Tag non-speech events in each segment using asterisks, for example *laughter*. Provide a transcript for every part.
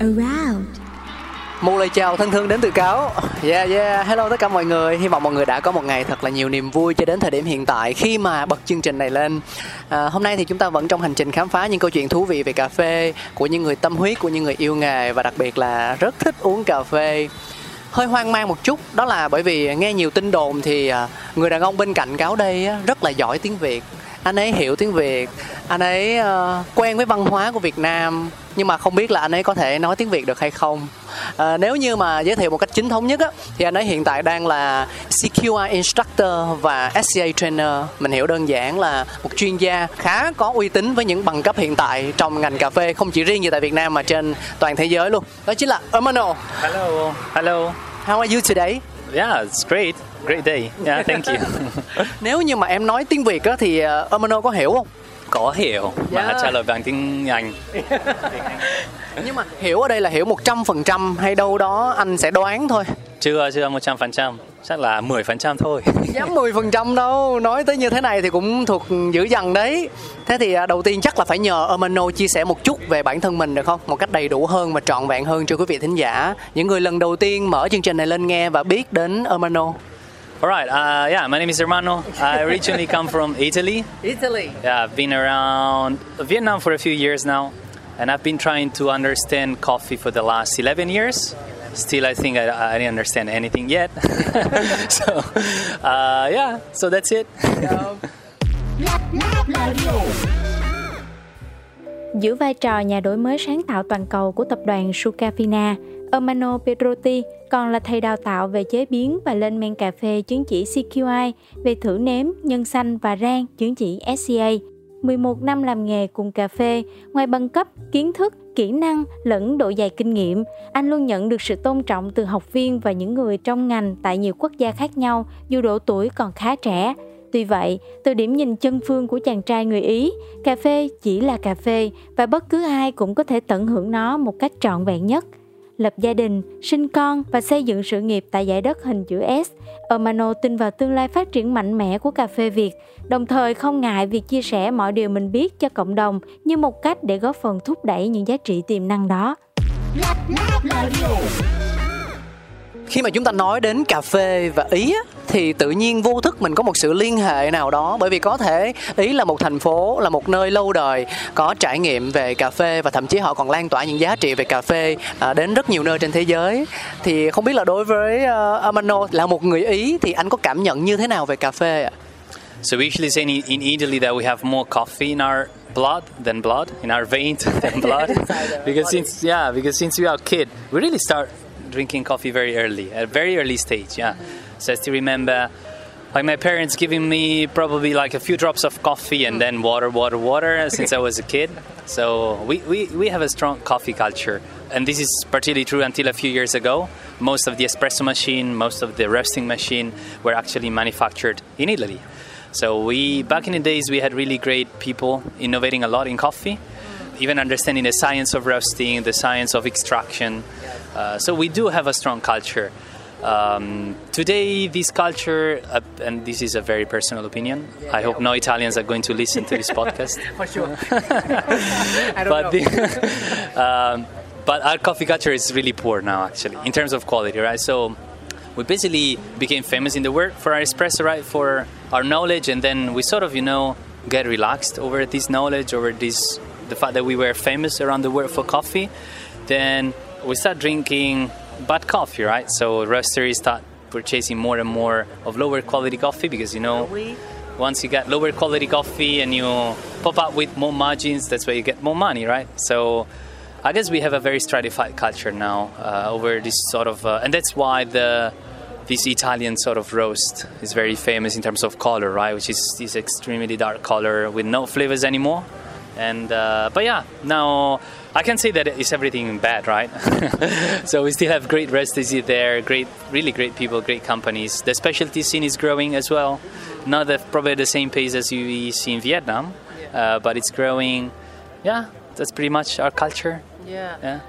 around. Một lời chào thân thương đến từ Cáo. Yeah yeah, hello tất cả mọi người. Hy vọng mọi người đã có một ngày thật là nhiều niềm vui cho đến thời điểm hiện tại khi mà bật chương trình này lên. À, Hôm nay thì chúng ta vẫn trong hành trình khám phá những câu chuyện thú vị về cà phê Của những người tâm huyết, của những người yêu nghề Và đặc biệt là rất thích uống cà phê. Hơi hoang mang một chút đó là bởi vì nghe nhiều tin đồn thì à, người đàn ông bên cạnh cáo đây rất là giỏi tiếng việt anh ấy hiểu tiếng việt. Anh ấy ờ, quen với văn hóa của việt nam nhưng mà không biết là anh ấy có thể nói tiếng việt được hay không. Ờ, nếu như mà giới thiệu một cách chính thống nhất á, thì anh ấy hiện tại đang là CQI instructor và SCA trainer. Mình hiểu đơn giản là một chuyên gia khá có uy tín với những bằng cấp hiện tại trong ngành cà phê không chỉ riêng gì tại Việt Nam mà trên toàn thế giới luôn. Đó chính là Ermano Hello, hello. How are you today? Yeah, it's great. Great day. Yeah, thank you. *laughs* Nếu như mà em nói tiếng Việt á thì uh, Ermano có hiểu không? Có hiểu mà Yeah. trả lời bằng tiếng Anh. *laughs* Nhưng mà hiểu ở đây là hiểu 100% hay đâu đó anh sẽ đoán thôi. Chưa chưa 100%, chắc là 10% thôi. *laughs* Dám 10% đâu, nói tới như thế này thì cũng thuộc dữ dằn đấy. Thế thì à, đầu tiên chắc là phải nhờ Ermano chia sẻ một chút về bản thân mình được không? Một cách đầy đủ hơn và trọn vẹn hơn cho quý vị thính giả. Những người lần đầu tiên mở chương trình này lên nghe và biết đến Ermano. Alright, uh, yeah, my name is Hermano. I *laughs* originally come from Italy. Italy. Yeah, I've been around Vietnam for a few years now, and I've been trying to understand coffee for the last 11 years. Still, I think I, I didn't understand anything yet. *laughs* so, uh, yeah, so that's it. *laughs* Giữ vai trò nhà đổi mới sáng tạo toàn cầu của tập đoàn Sucafina, Ermano Pedrotti còn là thầy đào tạo về chế biến và lên men cà phê chứng chỉ CQI, về thử nếm, nhân xanh và rang chứng chỉ SCA. 11 năm làm nghề cùng cà phê, ngoài bằng cấp, kiến thức, kỹ năng lẫn độ dày kinh nghiệm, anh luôn nhận được sự tôn trọng từ học viên và những người trong ngành tại nhiều quốc gia khác nhau dù độ tuổi còn khá trẻ. Tuy vậy, từ điểm nhìn chân phương của chàng trai người Ý, cà phê chỉ là cà phê và bất cứ ai cũng có thể tận hưởng nó một cách trọn vẹn nhất. Lập gia đình, sinh con và xây dựng sự nghiệp tại giải đất hình chữ S, Ermano tin vào tương lai phát triển mạnh mẽ của cà phê Việt, đồng thời không ngại việc chia sẻ mọi điều mình biết cho cộng đồng như một cách để góp phần thúc đẩy những giá trị tiềm năng đó. Khi mà chúng ta nói đến cà phê và Ý á, thì tự nhiên vô thức mình có một sự liên hệ nào đó bởi vì có thể Ý là một thành phố, là một nơi lâu đời có trải nghiệm về cà phê và thậm chí họ còn lan tỏa những giá trị về cà phê à, đến rất nhiều nơi trên thế giới. Thì không biết là đối với uh, Amano là một người Ý thì anh có cảm nhận như thế nào về cà phê ạ? So we usually say in, in Italy that we have more coffee in our blood than blood, in our veins *laughs* than blood, *laughs* because since yeah, because since we are a kid, we really start drinking coffee very early, at a very early stage. Yeah, so I still remember. Like my parents giving me probably like a few drops of coffee and then water, water, water *laughs* since I was a kid. So we, we, we have a strong coffee culture. And this is particularly true until a few years ago. Most of the espresso machine, most of the roasting machine were actually manufactured in Italy. So we back in the days we had really great people innovating a lot in coffee, even understanding the science of roasting, the science of extraction. Uh, so we do have a strong culture. Um, today, this culture, uh, and this is a very personal opinion. I hope no Italians are going to listen to this *laughs* podcast. For sure. *laughs* but the, *laughs* um, but our coffee culture is really poor now, actually, in terms of quality, right? So we basically became famous in the world for our espresso, right? For our knowledge, and then we sort of, you know, get relaxed over this knowledge, over this the fact that we were famous around the world for coffee. Then we start drinking bad coffee, right? So roasteries start purchasing more and more of lower quality coffee because you know once you get lower quality coffee and you pop up with more margins, that's where you get more money, right? So I guess we have a very stratified culture now uh, over this sort of, uh, and that's why the this Italian sort of roast is very famous in terms of color, right? Which is this extremely dark color with no flavors anymore. And uh, but yeah, now I can't say that it's everything bad, right? *laughs* so we still have great residency there, great, really great people, great companies. The specialty scene is growing as well, not at probably the same pace as you see in Vietnam, uh, but it's growing. Yeah, that's pretty much our culture. Yeah. Yeah.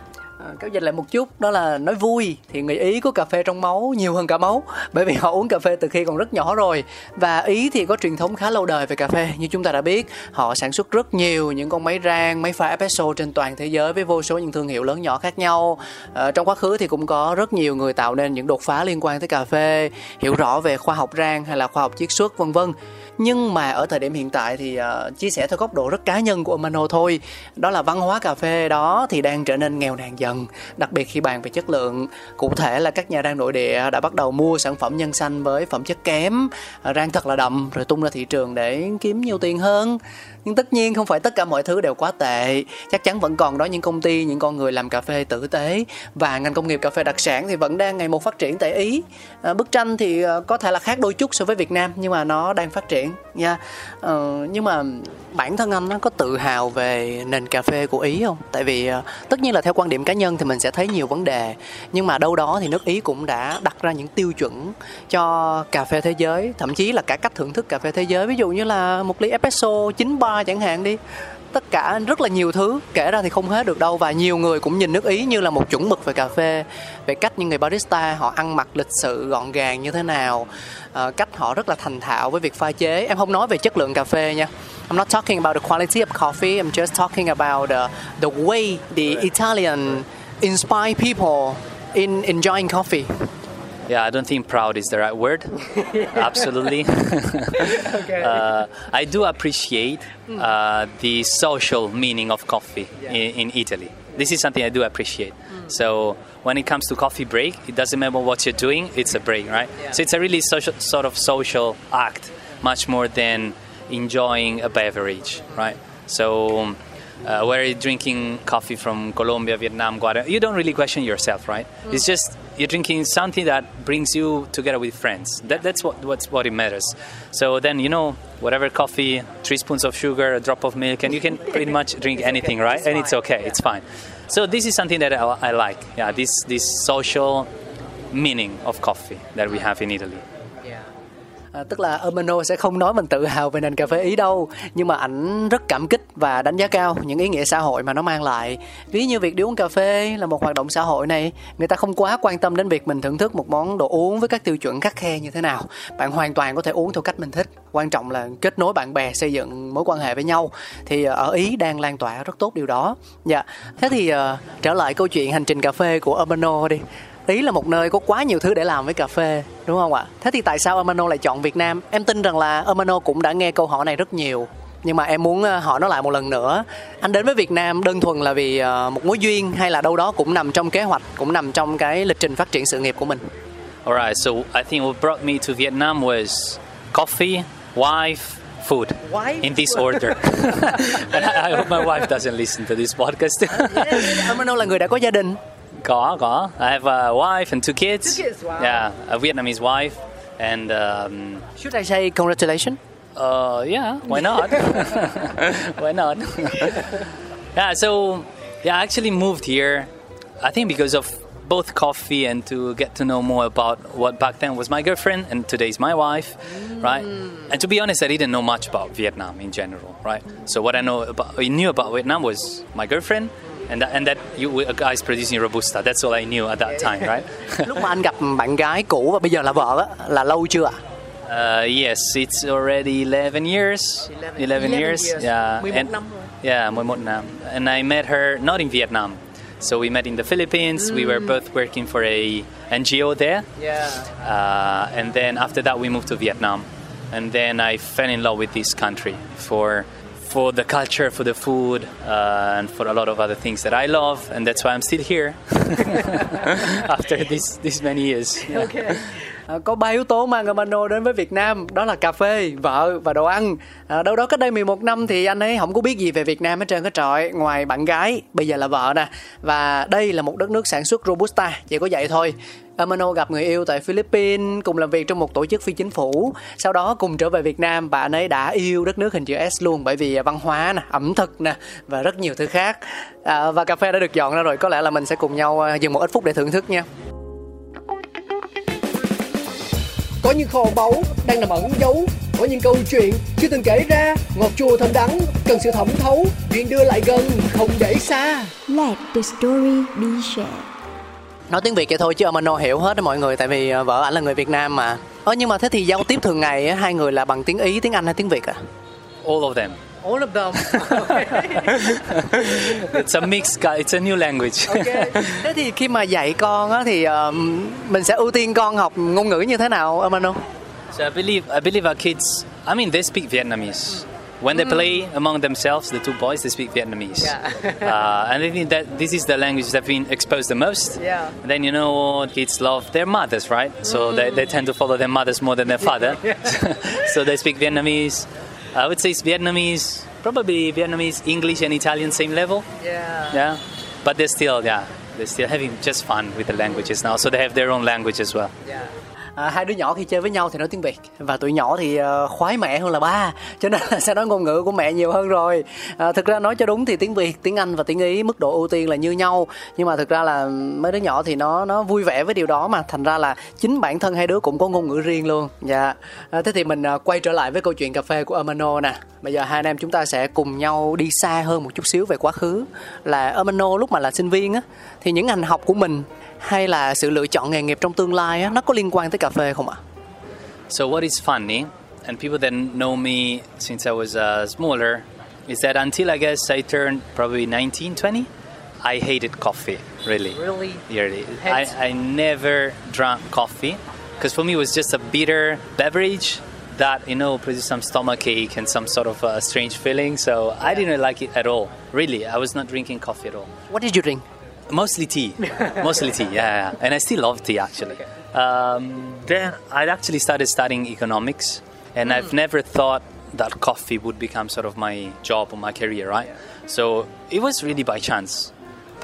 À, kéo dịch lại một chút đó là nói vui thì người ý có cà phê trong máu nhiều hơn cả máu bởi vì họ uống cà phê từ khi còn rất nhỏ rồi. Và ý thì có truyền thống khá lâu đời về cà phê như chúng ta đã biết. Họ sản xuất rất nhiều những con máy rang máy pha espresso trên toàn thế giới với vô số những thương hiệu lớn nhỏ khác nhau. À, trong quá khứ thì cũng có rất nhiều người tạo nên những đột phá liên quan tới cà phê hiểu rõ về khoa học rang hay là khoa học chiết xuất vân vân. Nhưng mà ở thời điểm hiện tại thì uh, chia sẻ theo góc độ rất cá nhân của Mano thôi. Đó là văn hóa cà phê đó thì đang trở nên nghèo nàn dần đặc biệt khi bàn về chất lượng. Cụ thể là các nhà rang nội địa đã bắt đầu mua sản phẩm nhân xanh với phẩm chất kém rang thật là đậm rồi tung ra thị trường để kiếm nhiều tiền hơn. Nhưng tất nhiên không phải tất cả mọi thứ đều quá tệ. Chắc chắn vẫn còn đó những công ty những con người làm cà phê tử tế. Và ngành công nghiệp cà phê đặc sản thì vẫn đang ngày một phát triển tại ý. À, bức tranh thì à, có thể là khác đôi chút so với việt nam nhưng mà nó đang phát triển nha. Yeah. ờ, nhưng mà bản thân anh nó có tự hào về nền cà phê của ý không? Tại vì à, tất nhiên là theo quan điểm cá nhân thì mình sẽ thấy nhiều vấn đề. Nhưng mà đâu đó thì nước ý cũng đã đặt ra những tiêu chuẩn cho cà phê thế giới, thậm chí là cả cách thưởng thức cà phê thế giới. Ví dụ như là một ly espresso 93 chẳng hạn đi tất cả rất là nhiều thứ. Kể ra thì không hết được đâu và nhiều người cũng nhìn nước ý như là một chuẩn mực về cà phê về cách những người barista họ ăn mặc lịch sự gọn gàng như thế nào uh, cách họ rất là thành thạo với việc pha chế. Em không nói về chất lượng cà phê nha. I'm not talking about the quality of coffee I'm just talking about the, the way the Italian inspire people in enjoying coffee. Yeah, I don't think proud is the right word. *laughs* Absolutely. *laughs* okay. *laughs* uh, I do appreciate uh, the social meaning of coffee yeah. in, in, Italy. This is something I do appreciate. Mm. So when it comes to coffee break, it doesn't matter what you're doing; it's a break, right? Yeah. So it's a really social, sort of social act, much more than enjoying a beverage, right? So. Uh, where you're drinking coffee from Colombia, Vietnam, Guatemala, you don't really question yourself, right? Mm. It's just you're drinking something that brings you together with friends. That, that's what what's what it matters. So then you know whatever coffee, three spoons of sugar, a drop of milk, and you can pretty much drink anything, right? It's and it's okay, yeah. it's fine. So this is something that I, I like. Yeah, this this social meaning of coffee that we have in Italy. À, tức là Ermano sẽ không nói mình tự hào về nền cà phê ý đâu nhưng mà ảnh rất cảm kích và đánh giá cao những ý nghĩa xã hội mà nó mang lại. Ví như việc đi uống cà phê là một hoạt động xã hội này người ta không quá quan tâm đến việc mình thưởng thức một món đồ uống với các tiêu chuẩn khắc khe như thế nào. Bạn hoàn toàn có thể uống theo cách mình thích quan trọng là kết nối bạn bè xây dựng mối quan hệ với nhau. Thì ờ, ở ý đang lan tỏa rất tốt điều đó. Dạ thế thì uh, trở lại câu chuyện hành trình cà phê của Urbano đi. Ý là một nơi có quá nhiều thứ để làm với cà phê, đúng không ạ? Thế thì tại sao Amano lại chọn Việt Nam? Em tin rằng là Amano cũng đã nghe câu hỏi này rất nhiều. Nhưng mà em muốn ờ, hỏi nó lại một lần nữa. Anh đến với Việt Nam đơn thuần là vì ờ, một mối duyên hay là đâu đó cũng nằm trong kế hoạch, cũng nằm trong cái lịch trình phát triển sự nghiệp của mình? Alright, so I think what brought me to Vietnam was coffee, wife, food wife? in this order. *laughs* and I, I hope my wife doesn't listen to this podcast. *laughs* yeah, Amano là người đã có gia đình. Có, có. I have a wife and two kids. Two kids, wow. Yeah, a Vietnamese wife. And um, should I say congratulations? Uh, yeah, why not? *laughs* *laughs* why not? *laughs* yeah, so yeah, I actually moved here. I think because of both coffee and to get to know more about what back then was my girlfriend and today is my wife, mm. right? And to be honest, I didn't know much about Vietnam in general, right? So what I know about, I knew about Vietnam was my girlfriend and that, and that you guys producing robusta. That's all I knew at that time, right? *laughs* Lúc mà anh gặp bạn gái cũ và bây giờ là vợ á, là lâu chưa ạ? Uh, yes, it's already 11 years. 11, 11 years. years. Yeah. 11 and, năm Yeah, 11 năm. And I met her not in Vietnam. So we met in the Philippines. Mm. We were mm. both working for a NGO there. Yeah. Uh, and then after that, we moved to Vietnam. And then I fell in love with this country for for the culture, for the food, uh, and for a lot of other things that I love, and that's why I'm still here *laughs* after this this many years. Yeah. okay. À, có ba yếu tố mang Amano đến với Việt Nam đó là cà phê, vợ và đồ ăn. À, đâu đó cách đây 11 năm thì anh ấy không có biết gì về Việt Nam hết trơn hết trọi ngoài bạn gái, bây giờ là vợ nè. Và đây là một đất nước sản xuất Robusta, chỉ có vậy thôi. Amano gặp người yêu tại Philippines, cùng làm việc trong một tổ chức phi chính phủ. Sau đó cùng trở về Việt Nam và anh ấy đã yêu đất nước hình chữ S luôn bởi vì văn hóa nè, ẩm thực nè và rất nhiều thứ khác. À, và cà phê đã được dọn ra rồi, có lẽ là mình sẽ cùng nhau dừng một ít phút để thưởng thức nha. Có những kho báu đang nằm ẩn giấu Có những câu chuyện chưa từng kể ra Ngọt chua thơm đắng cần sự thẩm thấu Chuyện đưa lại gần không để xa Let the story be shared. nói tiếng việt vậy thôi chứ Amano hiểu hết đó mọi người tại vì ờ, vợ ảnh là người Việt Nam mà Ơ nhưng mà thế thì giao tiếp thường ngày á, hai người là bằng tiếng Ý, tiếng Anh hay tiếng Việt à? All of them. All of them. It's a mix. It's a new language. ok. Thế thì khi mà dạy con á thì ờ, mình sẽ ưu tiên con học ngôn ngữ như thế nào Amano? So I believe I believe our kids. I mean, they speak Vietnamese. When they play among themselves, the two boys they speak Vietnamese, Yeah. uh, and I think that this is the language they've been exposed the most. Yeah. And then you know, kids love their mothers, right? So they, they tend to follow their mothers more than their father. *laughs* *laughs* so they speak Vietnamese. I would say it's Vietnamese, probably Vietnamese, English, and Italian same level. Yeah. Yeah, but they're still yeah they're still having just fun with the languages now. So they have their own language as well. À, hai đứa nhỏ khi chơi với nhau thì nói tiếng Việt. Và tụi nhỏ thì uh, khoái mẹ hơn là ba cho nên là *laughs* sẽ nói ngôn ngữ của mẹ nhiều hơn rồi. À, thực ra nói cho đúng thì tiếng Việt tiếng Anh và tiếng Ý mức độ ưu tiên là như nhau. Nhưng mà thực ra là mấy đứa nhỏ thì nó nó vui vẻ với điều đó mà. Thành ra là chính bản thân hai đứa cũng có ngôn ngữ riêng luôn. Dạ. À, thế thì mình uh, quay trở lại với câu chuyện cà phê của Amano nè. Bây giờ hai anh em chúng ta sẽ cùng nhau đi xa hơn một chút xíu về quá khứ. Là Amano lúc mà là sinh viên á thì những ngành học của mình hay là sự lựa chọn nghề nghiệp trong tương lai á nó có liên quan tới cà phê không ạ? So what is funny, and people that know me since I was uh, smaller, is that until I guess I turned probably 19, 20, I hated coffee. Really. Really? Really. I, I never drank coffee because for me it was just a bitter beverage that you know produced some stomach ache and some sort of uh, strange feeling. So I didn't like it at all. Really, I was not drinking coffee at all. What did you drink? Mostly tea. *laughs* Mostly tea, yeah, yeah. And I still love tea actually. Um, then I actually started studying economics, and I've never thought that coffee would become sort of my job or my career, right? So it was really by chance.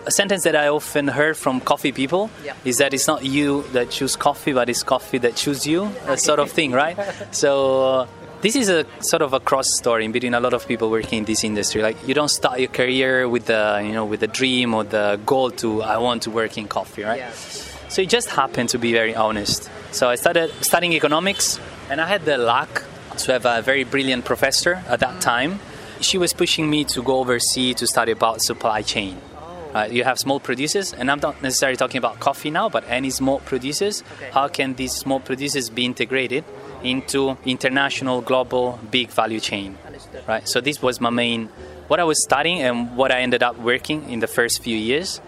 A sentence that I often heard from coffee people Yeah. is that it's not you that choose coffee, but it's coffee that choose you, a sort of *laughs* thing, right? So uh, this is a sort of a cross story in between a lot of people working in this industry. Like you don't start your career with the you know with the dream or the goal to I want to work in coffee, right? So it just happened to be very honest. So I started studying economics, and I had the luck to have a very brilliant professor at that time. She was pushing me to go overseas to study about supply chain. Uh, you have small producers, and I'm not necessarily talking about coffee now, but any small producers. How can these small producers be integrated into international, global, big value chain? Right. So this was my main, what I was studying and what I ended up working in the first few years.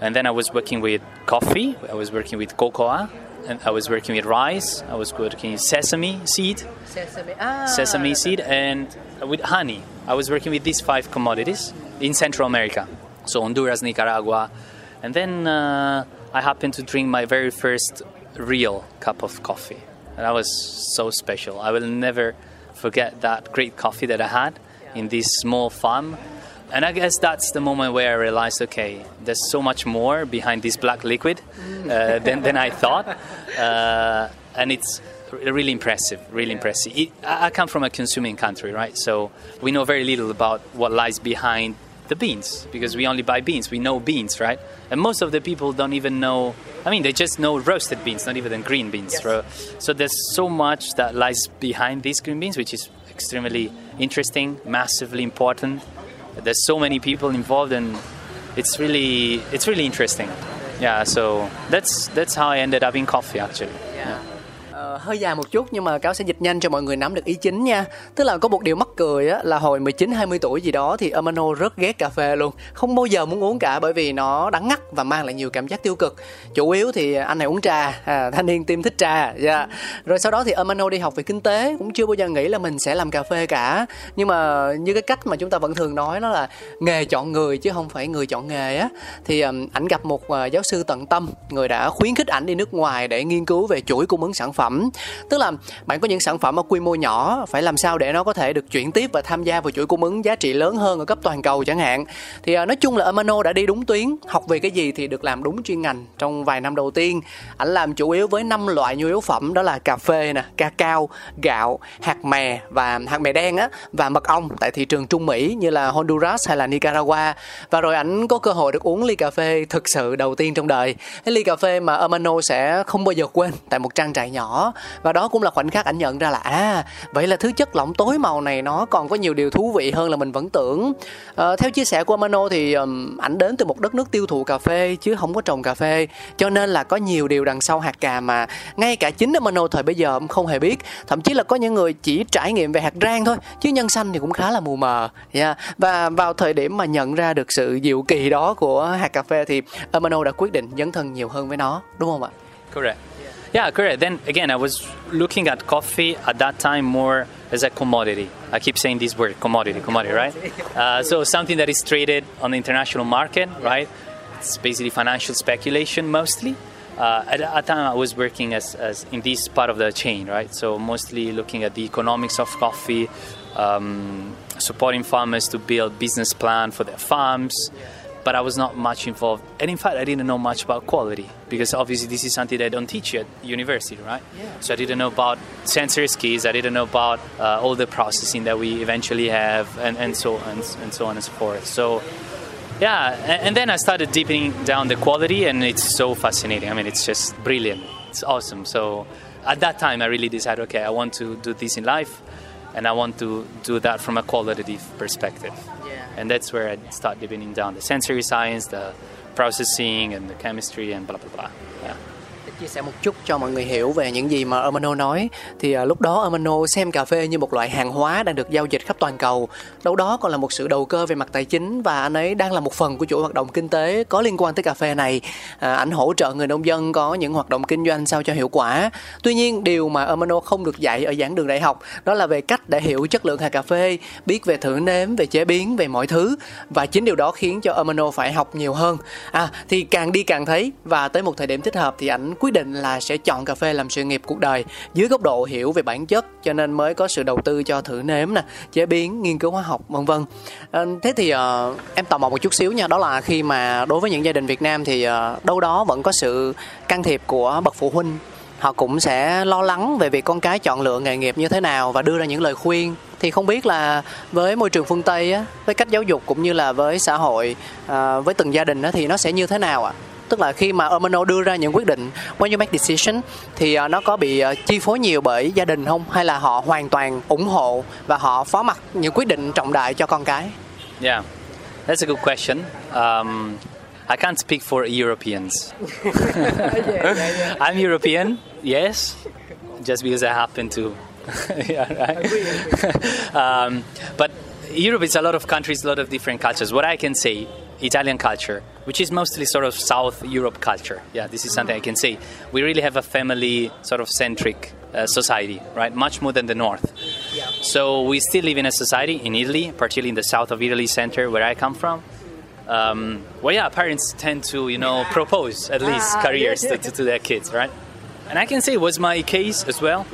And then I was working with coffee. I was working with cocoa. And I was working with rice. I was working with sesame seed Sesame. Ah, sesame seed and with honey. I was working with these five commodities in Central America, so Honduras, Nicaragua, and then uh, I happened to drink my very first real cup of coffee, and that was so special. I will never forget that great coffee that I had in this small farm. And I guess that's the moment where I realized, okay, there's so much more behind this black liquid uh, than, than I thought, *laughs* uh, and it's really impressive, really impressive. It, I come from a consuming country, right? So we know very little about what lies behind the beans because we only buy beans. We know beans, right? And most of the people don't even know. I mean, they just know roasted beans, not even green beans. ro- So there's so much that lies behind these green beans, which is extremely interesting, massively important. There's so many people involved, and it's really it's really interesting. Yeah, so that's that's how I ended up in coffee actually. Ờ, hơi dài một chút nhưng mà cáo sẽ dịch nhanh cho mọi người nắm được ý chính nha. Tức là có một điều mắc cười á là hồi 19 20 tuổi gì đó thì Amano rất ghét cà phê luôn. Không bao giờ muốn uống cả bởi vì nó đắng ngắt và mang lại nhiều cảm giác tiêu cực. Chủ yếu thì anh này uống trà, à, thanh niên tim thích trà. Yeah. Rồi sau đó thì Amano đi học về kinh tế cũng chưa bao giờ nghĩ là mình sẽ làm cà phê cả. Nhưng mà như cái cách mà chúng ta vẫn thường nói đó là nghề chọn người chứ không phải người chọn nghề á thì um, ảnh gặp một uh, giáo sư tận tâm người đã khuyến khích ảnh đi nước ngoài để nghiên cứu về chuỗi cung ứng sản phẩm tức là bạn có những sản phẩm ở quy mô nhỏ, phải làm sao để nó có thể được chuyển tiếp và tham gia vào chuỗi cung ứng giá trị lớn hơn ở cấp toàn cầu chẳng hạn. Thì à, nói chung là Amano đã đi đúng tuyến, học về cái gì thì được làm đúng chuyên ngành trong vài năm đầu tiên. Ảnh làm chủ yếu với năm loại nhu yếu phẩm, đó là cà phê nè, cacao, gạo, hạt mè và hạt mè đen á, và mật ong tại thị trường Trung Mỹ như là Honduras hay là Nicaragua. Và rồi ảnh có cơ hội được uống ly cà phê thực sự đầu tiên trong đời. Cái ly cà phê mà Amano sẽ không bao giờ quên tại một trang trại nhỏ và đó cũng là khoảnh khắc ảnh nhận ra là à vậy là thứ chất lỏng tối màu này nó còn có nhiều điều thú vị hơn là mình vẫn tưởng à, theo chia sẻ của Amano thì um, ảnh đến từ một đất nước tiêu thụ cà phê chứ không có trồng cà phê cho nên là có nhiều điều đằng sau hạt cà mà ngay cả chính Amano thời bây giờ không hề biết thậm chí là có những người chỉ trải nghiệm về hạt rang thôi chứ nhân xanh thì cũng khá là mù mờ yeah. và vào thời điểm mà nhận ra được sự diệu kỳ đó của hạt cà phê thì Amano đã quyết định dấn thân nhiều hơn với nó đúng không ạ? Correct. Yeah, correct. Then again, I was looking at coffee at that time more as a commodity. I keep saying this word, commodity, commodity, right? *laughs* Uh, so something that is traded on the international market, right? It's basically financial speculation mostly. Uh, at that time, I was working as, as in this part of the chain, right? So mostly looking at the economics of coffee, um, supporting farmers to build business plan for their farms. But I was not much involved, and in fact, I didn't know much about quality because obviously this is something they don't teach you at university, right? Yeah. So I didn't know about sensory skills. I didn't know about uh, all the processing that we eventually have, and, and so and, and so on and so forth. So yeah, and, and then I started deepening down the quality, and it's so fascinating. I mean, it's just brilliant. It's awesome. So at that time, I really decided, okay, I want to do this in life and I want to do that from a qualitative perspective. And that's where I start deepening down the sensory science, the processing, and the chemistry, and blah blah blah. Chia sẻ một chút cho mọi người hiểu về những gì mà Amano nói. Thì à, lúc đó Amano xem cà phê như một loại hàng hóa đang được giao dịch khắp toàn cầu. Đâu đó còn là một sự đầu cơ về mặt tài chính và anh ấy đang là một phần của chuỗi hoạt động kinh tế có liên quan tới cà phê này. À, anh hỗ trợ người nông dân có những hoạt động kinh doanh sao cho hiệu quả. Tuy nhiên điều mà Amano không được dạy ở giảng đường đại học đó là về cách để hiểu chất lượng hạt cà phê biết về thử nếm về chế biến về mọi thứ. Và chính điều đó khiến cho Amano phải học nhiều hơn. À thì càng đi càng thấy và tới một thời điểm thích hợp thì ảnh quyết định là sẽ chọn cà phê làm sự nghiệp cuộc đời dưới góc độ hiểu về bản chất cho nên mới có sự đầu tư cho thử nếm nè chế biến nghiên cứu hóa học vân vân à, thế thì à, em tò mò một chút xíu nha đó là khi mà đối với những gia đình Việt Nam thì à, đâu đó vẫn có sự can thiệp của bậc phụ huynh họ cũng sẽ lo lắng về việc con cái chọn lựa nghề nghiệp như thế nào và đưa ra những lời khuyên thì không biết là với môi trường phương tây á, với cách giáo dục cũng như là với xã hội à, với từng gia đình á, thì nó sẽ như thế nào ạ à? Tức là khi mà Omano đưa ra những quyết định when you make decision thì uh, nó có bị uh, chi phối nhiều bởi gia đình không hay là họ hoàn toàn ủng hộ và họ phó mặc những quyết định trọng đại cho con cái Yeah, that's a good question. Um, I can't speak for Europeans. *laughs* *laughs* I'm European, yes, just because I happen to. *laughs* yeah, right. um, but Europe is a lot of countries, a lot of different cultures. What I can say Italian culture, which is mostly sort of South Europe culture. Yeah, this is something I can say. We really have a family sort of centric uh, society, right? Much more than the North. Yeah. So we still live in a society in Italy, particularly in the south of Italy center where I come from. Um, well, yeah, parents tend to, you know, *laughs* propose at least ah, careers yeah, yeah. To, to, their kids, right? And I can say it was my case as well,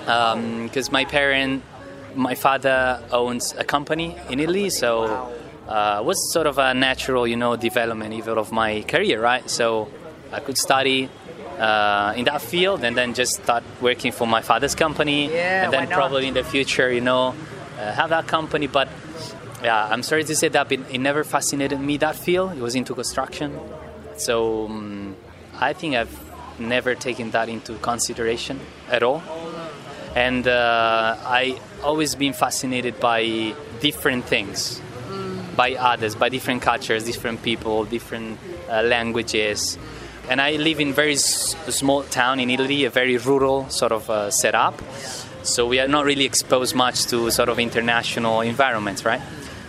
because um, my parent, my father owns a company in Italy, so. Wow uh, was sort of a natural, you know, development even of my career, right? So I could study uh, in that field and then just start working for my father's company, yeah, and then probably in the future, you know, uh, have that company. But yeah, I'm sorry to say that it, never fascinated me that field. It was into construction, so um, I think I've never taken that into consideration at all. And uh, I always been fascinated by different things by others, by different cultures, different people, different uh, languages. and I live in very s- small town in Italy, a very rural sort of uh, setup. So we are not really exposed much to sort of international environments, right?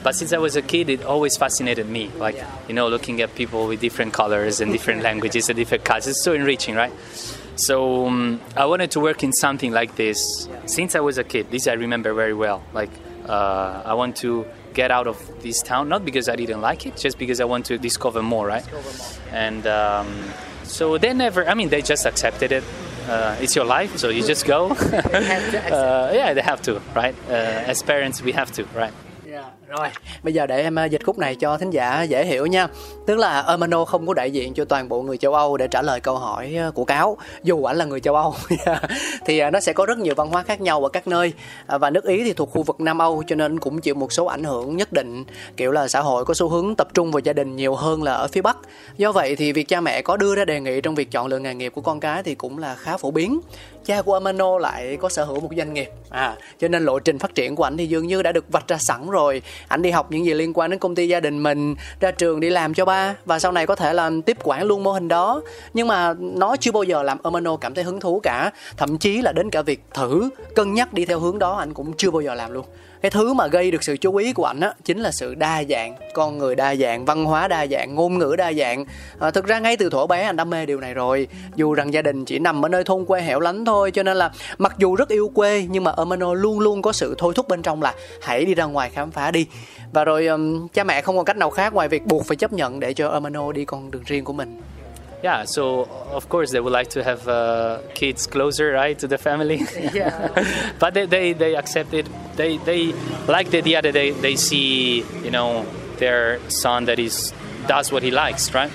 But since I was a kid, it always fascinated me. Like, you know, looking at people with different colors and different *laughs* languages and different cultures. It's so enriching, right? So um, I wanted to work in something like this since I was a kid. This I remember very well. Like, uh, I want to get out of this town, not because I didn't like it, just because I want to discover more, right? And um, so they never, I mean, they just accepted it. Uh, it's your life, so you just go. *laughs* uh, yeah, they have to, right? Uh, as parents, we have to, right? Rồi, bây giờ để em ờ, dịch khúc này cho thính giả dễ hiểu nha. Tức là Ermano không có đại diện cho toàn bộ người châu Âu để trả lời câu hỏi ờ, của cáo, dù ảnh là người châu Âu. *laughs* thì ờ, nó sẽ có rất nhiều văn hóa khác nhau ở các nơi. Và nước Ý thì thuộc khu vực Nam Âu cho nên cũng chịu một số ảnh hưởng nhất định. Kiểu là xã hội có xu hướng tập trung vào gia đình nhiều hơn là ở phía Bắc. Do vậy thì việc cha mẹ có đưa ra đề nghị trong việc chọn lựa nghề nghiệp của con cái thì cũng là khá phổ biến. Cha của Amano lại có sở hữu một doanh nghiệp, à, cho nên lộ trình phát triển của ảnh thì dường như đã được vạch ra sẵn rồi. Ảnh đi học những gì liên quan đến công ty gia đình mình, ra trường đi làm cho ba. Và sau này có thể là tiếp quản luôn mô hình đó. Nhưng mà nó chưa bao giờ làm Amano cảm thấy hứng thú cả, thậm chí là đến cả việc thử cân nhắc đi theo hướng đó anh cũng chưa bao giờ làm luôn cái thứ mà gây được sự chú ý của ảnh á chính là sự đa dạng con người đa dạng văn hóa đa dạng ngôn ngữ đa dạng. À, thực ra ngay từ thuở bé anh đam mê điều này rồi. Dù rằng gia đình chỉ nằm ở nơi thôn quê hẻo lánh thôi cho nên là mặc dù rất yêu quê nhưng mà Amano luôn luôn có sự thôi thúc bên trong là hãy đi ra ngoài khám phá đi. Và rồi um, cha mẹ không còn cách nào khác ngoài việc buộc phải chấp nhận để cho Amano đi con đường riêng của mình. Yeah, so of course they would like to have uh, kids closer, right, to the family. *laughs* Yeah. *laughs* but they, they, they accept it. They, they like the idea that they, they see, you know, their son that is does what he likes, right?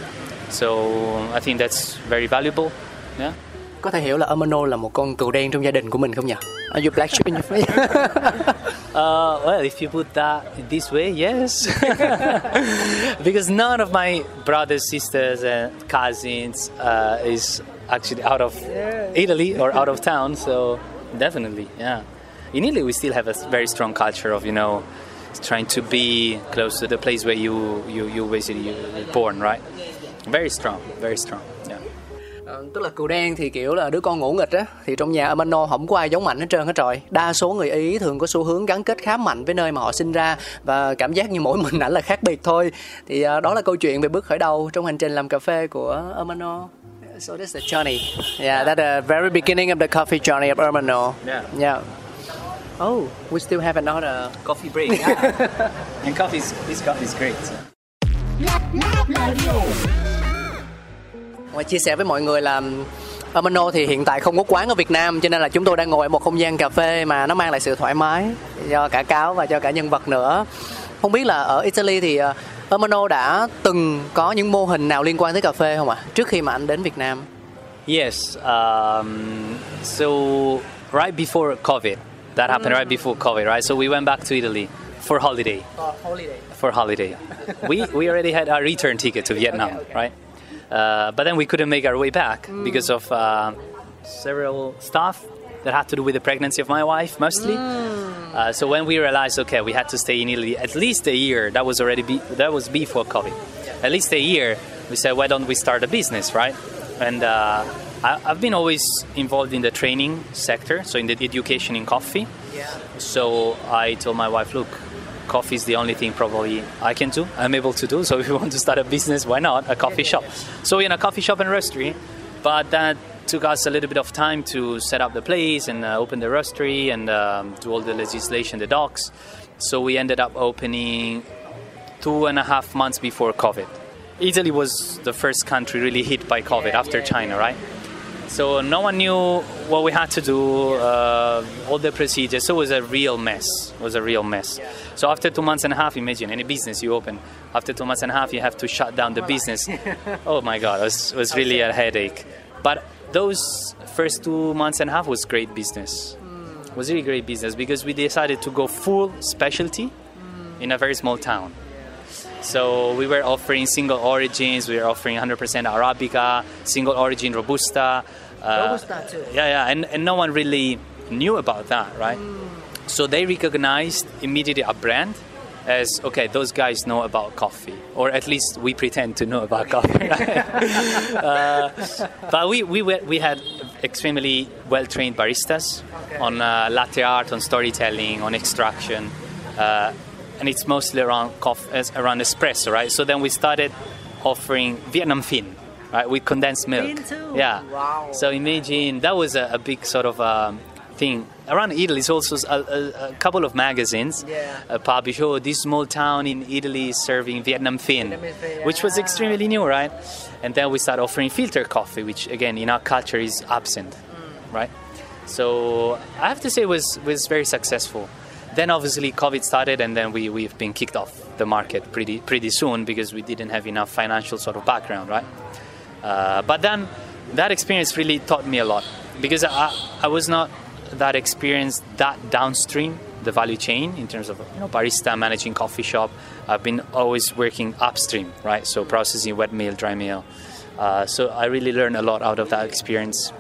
So I think that's very valuable. Yeah. Có thể hiểu là Ermanno là một con cừu đen trong gia đình của mình không nhỉ? Are you black sheep in your face? Uh, well, if you put that this way, yes. *laughs* because none of my brothers, sisters, and cousins uh, is actually out of Italy or out of town. So definitely, yeah. In Italy, we still have a very strong culture of you know trying to be close to the place where you you you basically you were born, right? Very strong, very strong. Yeah. Ờ, tức là cừu đen thì kiểu là đứa con ngủ nghịch á thì trong nhà Amano không có ai giống mạnh hết trơn hết rồi đa số người ý thường có xu hướng gắn kết khá mạnh với nơi mà họ sinh ra và cảm giác như mỗi *laughs* mình ảnh là khác biệt thôi thì ờ, đó là câu chuyện về bước khởi đầu trong hành trình làm cà phê của Amano So that's the journey. Yeah, that's the very beginning of the coffee journey of Ermano. Yeah. Yeah. Oh, we still have another Coffee break. *laughs* and coffee is this coffee is great. Ngoài chia sẻ với mọi người là Amano thì hiện tại không có quán ở Việt Nam cho nên là chúng tôi đang ngồi ở một không gian cà phê mà nó mang lại sự thoải mái cho cả cáo và cho cả nhân vật nữa. Không biết là ở Italy thì ờ, Amano đã từng có những mô hình nào liên quan tới cà phê không ạ? Trước khi mà anh đến Việt Nam. Yes. Um, so right before COVID, that happened right before COVID, right? So we went back to Italy for holiday. For holiday, we we already had our return ticket to Vietnam, right? Uh, but then we couldn't make our way back because of uh, several stuff that had to do with the pregnancy of my wife, mostly. Uh, so when we realized, okay, we had to stay in Italy at least a year. That was already be, that was before COVID. At least a year. We said, why don't we start a business, right? And uh, I, I've been always involved in the training sector, so in the education in coffee. So I told my wife, look, coffee is the only thing probably I can do. I'm able to do. So if you want to start a business, why not a coffee shop? So we're in a coffee shop and roastery, but that took us a little bit of time to set up the place and uh, open the roastery and um, do all the legislation, the docs. So we ended up opening two and a half months before COVID. Italy was the first country really hit by COVID after China, right? So no one knew what we had to do, uh, all the procedures. So it was a real mess. It was a real mess. So after two months and a half, imagine any business you open. After two months and a half, you have to shut down the business. *laughs* oh my God, it was, it was really a headache. But those first two months and a half was great business. It was really great business because we decided to go full specialty in a very small town. So we were offering single origins. We were offering 100% Arabica, single origin Robusta. Uh, Robusta too. Yeah, yeah, and, and no one really knew about that, right? So they recognized immediately a brand as okay, those guys know about coffee, or at least we pretend to know about coffee. *laughs* *laughs* uh, but we, we, were, we had extremely well trained baristas on uh, latte art, on storytelling, on extraction. Uh, and it's mostly around coffee, around espresso, right? So then we started offering Vietnam Phin, right, with condensed milk. Yeah. Wow. So imagine that was a, a big sort of um, thing around Italy. It's also a, a, a couple of magazines Yeah. uh, published. Oh, this small town in Italy is serving Vietnam Vietnamese which was extremely new, right? And then we started offering filter coffee, which again in our culture is absent, Mm. right? So I have to say it was was very successful. Then obviously COVID started, and then we we've been kicked off the market pretty pretty soon because we didn't have enough financial sort of background, right? Uh, but then that experience really taught me a lot because I, I was not that experienced that downstream the value chain in terms of you know barista managing coffee shop. I've been always working upstream, right? So processing wet mill, dry mill. Uh, so I really learned a lot out of that experience.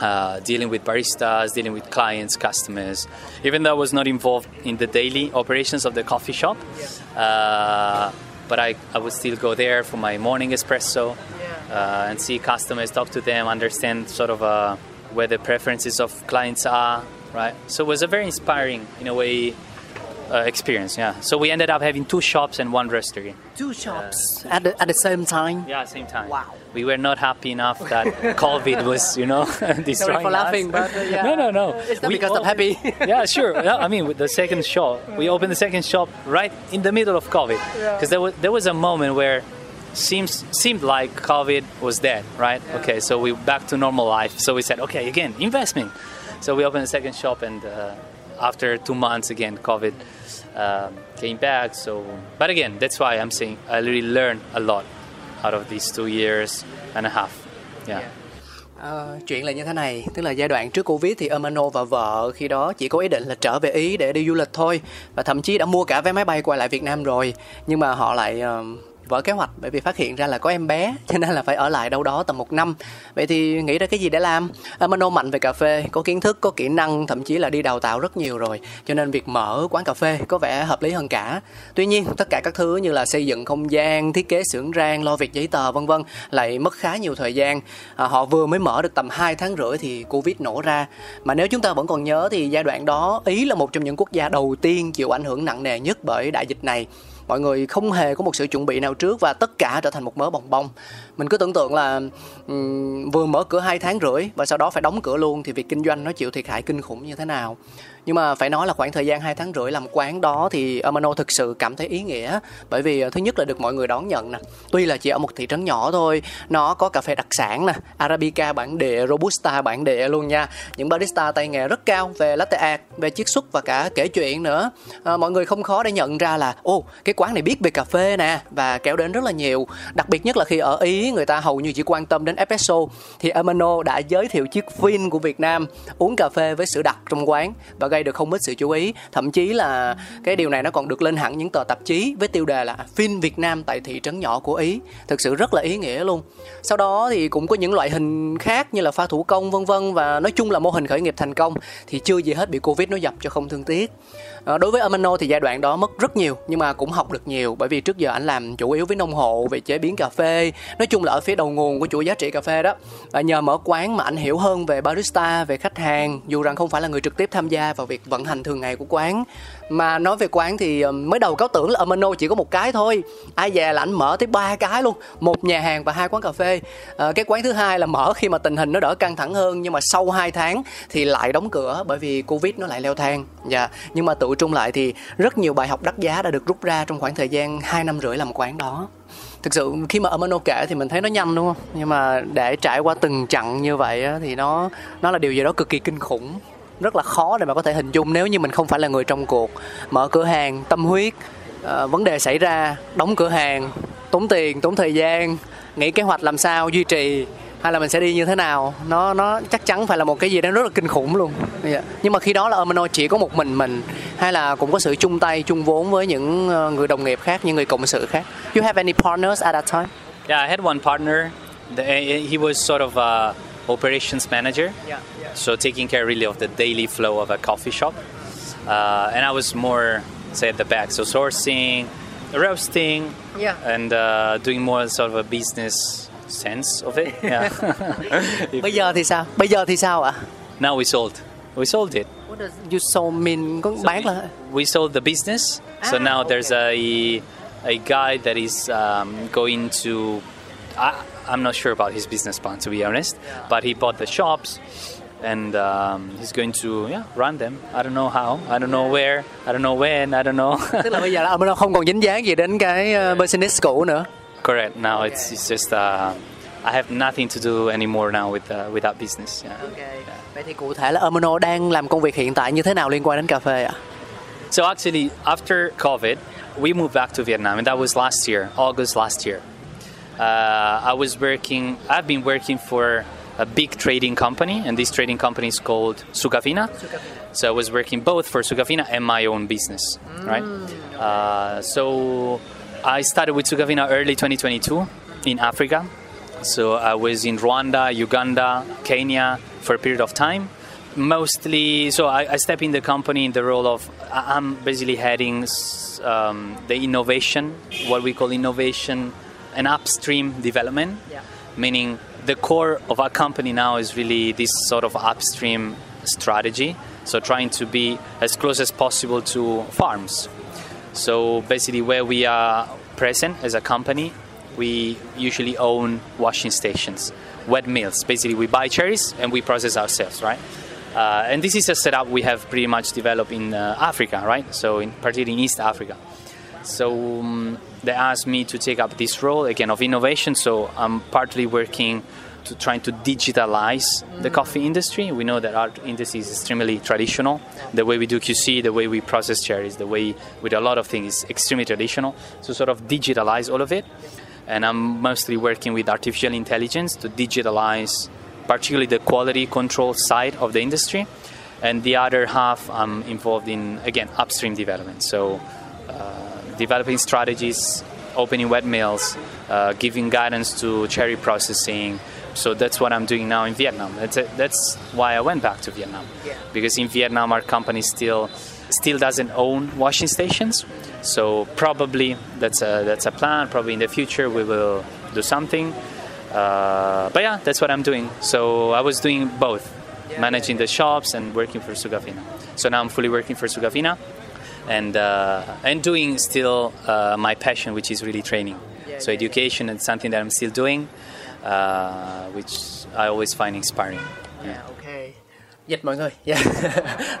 Uh, dealing with baristas, dealing with clients, customers. Even though I was not involved in the daily operations of the coffee shop, uh, but I, I would still go there for my morning espresso uh, and see customers, talk to them, understand sort of uh, where the preferences of clients are, right? So it was a very inspiring, in a way, uh, experience. Yeah. So we ended up having two shops and one restaurant. Two shops at the, at the same time. Yeah, same time. Wow. We were not happy enough that *laughs* COVID was, you know, destroying *laughs* Sorry for us. laughing, but uh, yeah. No, no, no. It's not We because I'm happy. *laughs* yeah, sure. Yeah, I mean, with the second shop, we opened the second shop right in the middle of COVID, because there was there was a moment where seems seemed like COVID was dead, right? Okay, so we back to normal life. So we said, okay, again, investment. So we opened the second shop, and uh, after two months, again, COVID um, came back. So, but again, that's why I'm saying I really learned a lot out of these two years and a half. Yeah. yeah. Uh, chuyện là như thế này, tức là giai đoạn trước Covid thì Amano và vợ khi đó chỉ có ý định là trở về Ý để đi du lịch thôi và thậm chí đã mua cả vé máy bay quay lại Việt Nam rồi nhưng mà họ lại uh, vỡ kế hoạch bởi vì phát hiện ra là có em bé cho nên là phải ở lại đâu đó tầm một năm. Vậy thì nghĩ ra cái gì để làm? À, Mano mạnh về cà phê có kiến thức có kỹ năng thậm chí là đi đào tạo rất nhiều rồi. Cho nên việc mở quán cà phê có vẻ hợp lý hơn cả. Tuy nhiên tất cả các thứ như là xây dựng không gian thiết kế xưởng rang lo việc giấy tờ vân vân lại mất khá nhiều thời gian. À, họ vừa mới mở được tầm 2 tháng rưỡi thì Covid nổ ra. Mà nếu chúng ta vẫn còn nhớ thì giai đoạn đó Ý là một trong những quốc gia đầu tiên chịu ảnh hưởng nặng nề nhất bởi đại dịch này mọi người không hề có một sự chuẩn bị nào trước và tất cả trở thành một mớ bồng bông mình cứ tưởng tượng là um, vừa mở cửa hai tháng rưỡi và sau đó phải đóng cửa luôn thì việc kinh doanh nó chịu thiệt hại kinh khủng như thế nào nhưng mà phải nói là khoảng thời gian 2 tháng rưỡi làm quán đó thì Amano thực sự cảm thấy ý nghĩa. Bởi vì ờ, thứ nhất là được mọi người đón nhận nè. Tuy là chỉ ở một thị trấn nhỏ thôi nó có cà phê đặc sản nè Arabica bản địa Robusta bản địa luôn nha. Những barista tay nghề rất cao về latte art về chiết xuất và cả kể chuyện nữa. À, mọi người không khó để nhận ra là ô cái quán này biết về cà phê nè và kéo đến rất là nhiều. Đặc biệt nhất là khi ở Ý người ta hầu như chỉ quan tâm đến espresso thì Amano đã giới thiệu chiếc vin của Việt Nam uống cà phê với sữa đặc trong quán. Và gây được không ít sự chú ý. Thậm chí là cái điều này nó còn được lên hẳn những tờ tạp chí với tiêu đề là phim Việt Nam tại thị trấn nhỏ của Ý. Thực sự rất là ý nghĩa luôn. Sau đó thì cũng có những loại hình khác như là pha thủ công, vân vân và nói chung là mô hình khởi nghiệp thành công thì chưa gì hết bị Covid nó dập cho không thương tiếc. Ờ, đối với Amano thì giai đoạn đó mất rất nhiều, nhưng mà cũng học được nhiều, bởi vì trước giờ anh làm chủ yếu với nông hộ, về chế biến cà phê. Nói chung là ở phía đầu nguồn của chuỗi giá trị cà phê đó và nhờ mở quán mà anh hiểu hơn về barista, về khách hàng, dù rằng không phải là người trực tiếp tham gia vào việc vận hành thường ngày của quán mà nói về quán thì ờ, mới đầu cáo tưởng là Amano chỉ có một cái thôi. Ai dè là anh mở tới ba cái luôn một nhà hàng và hai quán cà phê. À, cái quán thứ hai là mở khi mà tình hình nó đỡ căng thẳng hơn nhưng mà sau 2 tháng thì lại đóng cửa bởi vì covid nó lại leo thang. Dạ nhưng mà tự trung lại thì rất nhiều bài học đắt giá đã được rút ra trong khoảng thời gian 2 năm rưỡi làm quán đó. Thực sự khi mà Amano kể thì mình thấy nó nhanh đúng không? Nhưng mà để trải qua từng chặng như vậy thì nó nó là điều gì đó cực kỳ kinh khủng rất là khó để mà có thể hình dung nếu như mình không phải là người trong cuộc mở cửa hàng tâm huyết ờ, vấn đề xảy ra đóng cửa hàng tốn tiền tốn thời gian nghĩ kế hoạch làm sao duy trì hay là mình sẽ đi như thế nào nó nó chắc chắn phải là một cái gì đó rất là kinh khủng luôn yeah. nhưng mà khi đó là Amano chỉ có một mình mình hay là cũng có sự chung tay chung vốn với những ờ, người đồng nghiệp khác những người cộng sự khác you have any partners at that time Yeah, I had one partner. The, he was sort of a operations manager. yeah, yeah. so taking care really of the daily flow of a coffee shop. Uh, and I was more say at the back. So sourcing, roasting, Yeah. and uh, doing more sort of a business sense of it. *laughs* Yeah. *laughs* Bây giờ thì sao? Bây giờ thì sao ạ? now we sold. We sold it. What does you sold mean? Có bán là We sold the business. So Ah, now there's a a guy that is um, going to. I, I'm not sure about his business plan to be honest, but he bought the shops, and um, he's going to yeah run them. I don't know how. I don't know where. I don't know when. I don't know. *laughs* tức là bây giờ là *laughs* Amano không còn dính dáng gì đến cái uh, business cũ nữa. Correct. Now it's, it's just uh, I have nothing to do anymore now with uh, with that business. Yeah. Vậy thì cụ thể là Amano đang làm công việc hiện tại như thế nào liên quan đến cà phê ạ? So actually, after COVID, we moved back to Vietnam, and that was last year, August last year. Uh, I was working. I've been working for a big trading company, and this trading company is called Sucafina. So I was working both for Sucafina and my own business, right? Uh, so I started with Sucafina early 2022 in Africa. So I was in Rwanda, Uganda, Kenya for a period of time. Mostly, so I, I step in the company in the role of I'm basically heading um, the innovation, what we call innovation and upstream development, meaning the core of our company now is really this sort of upstream strategy. So trying to be as close as possible to farms. So basically, where we are present as a company, we usually own washing stations, wet mills. Basically, we buy cherries and we process ourselves, right? Uh, and this is a setup we have pretty much developed in uh, Africa, right? So, in particularly in East Africa. So um, they asked me to take up this role again of innovation. So I'm partly working to trying to digitalize the coffee industry. We know that our industry is extremely traditional. The way we do QC, the way we process cherries, the way with a lot of things is extremely traditional. So sort of digitalize all of it. And I'm mostly working with artificial intelligence to digitalize particularly the quality control side of the industry. And the other half, I'm involved in, again, upstream development. So developing strategies, opening wet mills, uh, giving guidance to cherry processing. So that's what I'm doing now in Vietnam. That's, that's why I went back to Vietnam. Because in Vietnam, our company still still doesn't own washing stations. So probably that's a, that's a plan. Probably in the future we will do something. Uh, but yeah, that's what I'm doing. So I was doing both, managing the shops and working for Sucafina. So now I'm fully working for Sucafina, and uh, and doing still uh, my passion, which is really training. so education is something that I'm still doing, uh, which I always find inspiring. Yeah. Ok. Dịch mọi người. Dạ.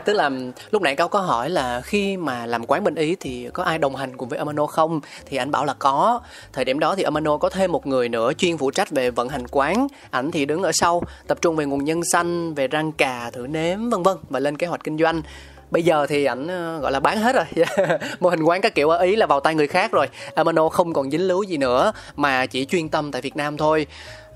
Tức là lúc nãy cáo có hỏi là khi mà làm quán bên Ý thì có ai đồng hành cùng với Amano không? Thì anh bảo là có. Thời điểm đó thì Amano có thêm một người nữa chuyên phụ trách về vận hành quán. Ảnh thì đứng ở sau, tập trung về nguồn nhân xanh, về rang cà, thử nếm vân vân và lên kế hoạch kinh doanh. Bây giờ thì ảnh ờ, gọi là bán hết rồi. *laughs* Mô hình quán các kiểu ở Ý là vào tay người khác rồi. Amano không còn dính líu gì nữa Mà chỉ chuyên tâm tại Việt Nam thôi.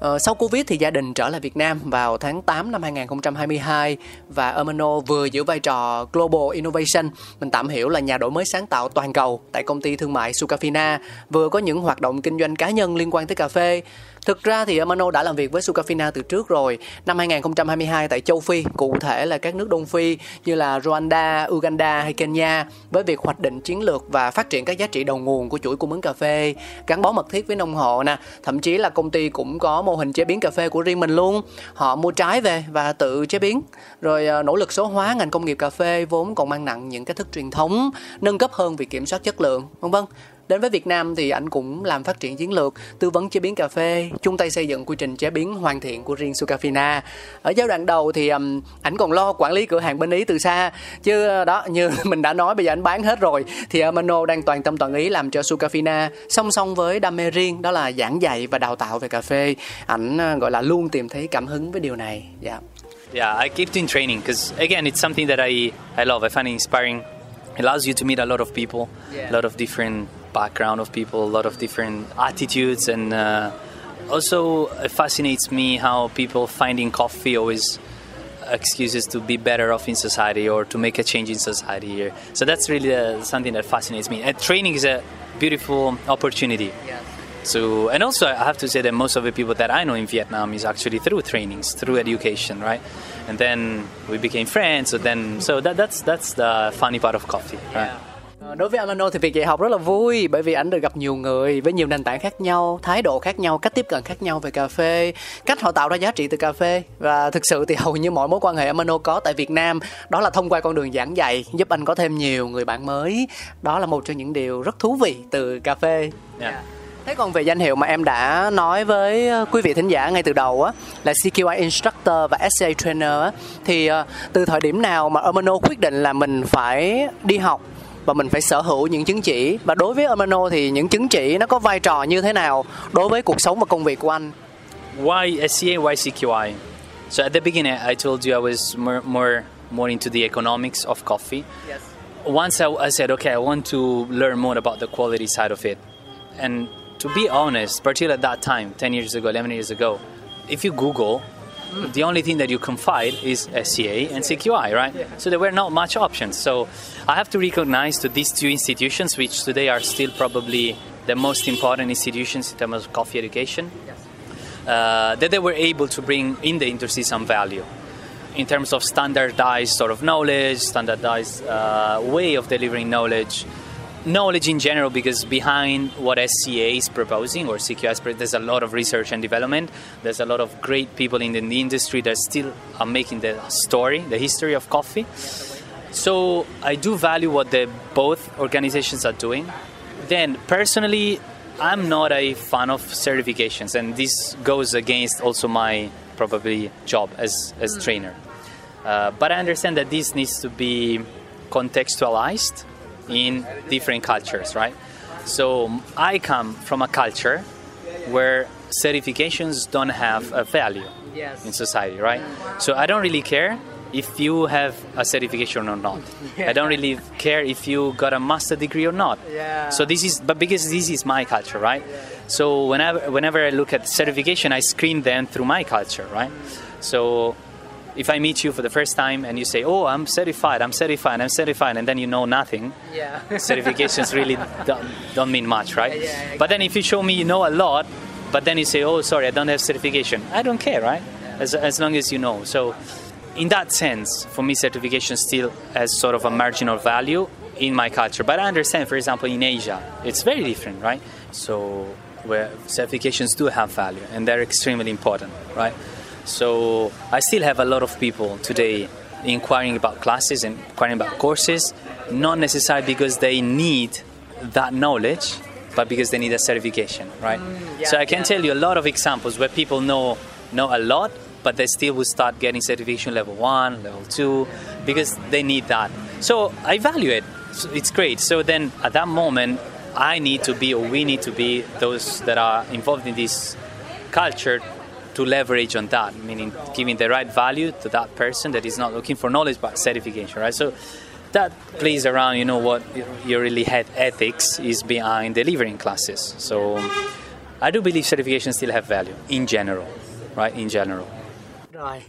Ờ, sau Covid thì gia đình trở lại Việt Nam vào tháng 8 năm 2022 và Amano vừa giữ vai trò Global Innovation, mình tạm hiểu là nhà đổi mới sáng tạo toàn cầu tại công ty thương mại Sucafina, vừa có những hoạt động kinh doanh cá nhân liên quan tới cà phê. Thực ra thì Amano đã làm việc với Sukafina từ trước rồi. Năm 2022 tại châu Phi, cụ thể là các nước Đông Phi như là Rwanda, Uganda hay Kenya với việc hoạch định chiến lược và phát triển các giá trị đầu nguồn của chuỗi cung ứng cà phê, gắn bó mật thiết với nông hộ nè, thậm chí là công ty cũng có mô hình chế biến cà phê của riêng mình luôn. Họ mua trái về và tự chế biến, rồi à, nỗ lực số hóa ngành công nghiệp cà phê vốn còn mang nặng những cách thức truyền thống, nâng cấp hơn việc kiểm soát chất lượng, vân vân. Đến với Việt Nam thì anh cũng làm phát triển chiến lược, tư vấn chế biến cà phê, chung tay xây dựng quy trình chế biến hoàn thiện của riêng Sukafina. Ở giai đoạn đầu thì um, ảnh còn lo quản lý cửa hàng bên Ý từ xa, chứ ờ, đó như *laughs* mình đã nói bây giờ anh bán hết rồi thì Amano đang toàn tâm toàn ý làm cho Sukafina song song với đam mê riêng đó là giảng dạy và đào tạo về cà phê. Ảnh ờ, gọi là luôn tìm thấy cảm hứng với điều này. Dạ. Yeah, I keep doing training because again, it's something that I I love. I find it inspiring. It allows you to meet a lot of people, Yeah. a lot of different background of people, a lot of different attitudes, and uh, also it fascinates me how people finding coffee always excuses to be better off in society or to make a change in society here. So that's really uh, something that fascinates me. And training is a beautiful opportunity. So, and also I have to say that most of the people that I know in Vietnam is actually through trainings, through education, right? And then we became friends. So then, so that, that's that's the funny part of coffee, right? Đối với Amano thì việc dạy học rất là vui bởi vì anh được gặp nhiều người với nhiều nền tảng khác nhau, thái độ khác nhau, cách tiếp cận khác nhau về cà phê, cách họ tạo ra giá trị từ cà phê và thực sự thì hầu như mọi mối quan hệ Amano có tại Việt Nam đó là thông qua con đường giảng dạy giúp anh có thêm nhiều người bạn mới. Đó là một trong những điều rất thú vị từ cà phê. Yeah. Thế còn về danh hiệu mà em đã nói với ờ, quý vị thính giả ngay từ đầu á là CQI Instructor và SCA Trainer á thì ờ, từ thời điểm nào mà Amano quyết định là mình phải đi học và mình phải sở hữu những chứng chỉ và đối với Amano thì những chứng chỉ nó có vai trò như thế nào đối với cuộc sống và công việc của anh? Why SCA? Why CQI? So at the beginning, I told you I was more more, more into the economics of coffee. Yes. Once I, I said, okay, I want to learn more about the quality side of it, and to be honest, particularly at that time, 10 years ago, 11 years ago, if you Google, the only thing that you can find is SCA and CQI, right? So there were not much options. So I have to recognize to these two institutions, which today are still probably the most important institutions in terms of coffee education, uh, that they were able to bring in the industry some value in terms of standardized sort of knowledge, standardized uh, way of delivering knowledge, knowledge in general, because behind what SCA is proposing or CQI, there's a lot of research and development. There's a lot of great people in the, in the industry that still are making the story, the history of coffee. So I do value what the both organizations are doing. Then personally, I'm not a fan of certifications, and this goes against also my probably job as as trainer. Uh, but I understand that this needs to be contextualized in different cultures, right? So I come from a culture where certifications don't have a value Yes. in society, right? So I don't really care if you have a certification or not. I don't really care if you got a master degree or not. Yeah. So this is, but because this is my culture, right? So whenever whenever I look at certification, I screen them through my culture, right? So if I meet you for the first time and you say, "Oh, I'm certified, I'm certified, I'm certified," and then you know nothing, Yeah. *laughs* certifications really don't, don't mean much, right? Yeah, yeah, But then if you show me you know a lot, but then you say, "Oh, sorry, I don't have certification," I don't care, right? As, as long as you know. So, in that sense, for me, certification still has sort of a marginal value in my culture. But I understand, for example, in Asia, it's very different, right? So, where certifications do have value and they're extremely important, right? So, I still have a lot of people today inquiring about classes and inquiring about courses, not necessarily because they need that knowledge, but because they need a certification, right? Mm, yeah, so I can yeah. tell you a lot of examples where people know know a lot, but they still will start getting certification level one, level two, because they need that. So I value it. It's great. So then at that moment, I need to be, or we need to be, those that are involved in this culture to leverage on that, meaning giving the right value to that person that is not looking for knowledge but certification, right? So that plays around, you know, what your really head ethics is behind delivering classes. So I do believe certifications still have value in general, right? In general. Rồi,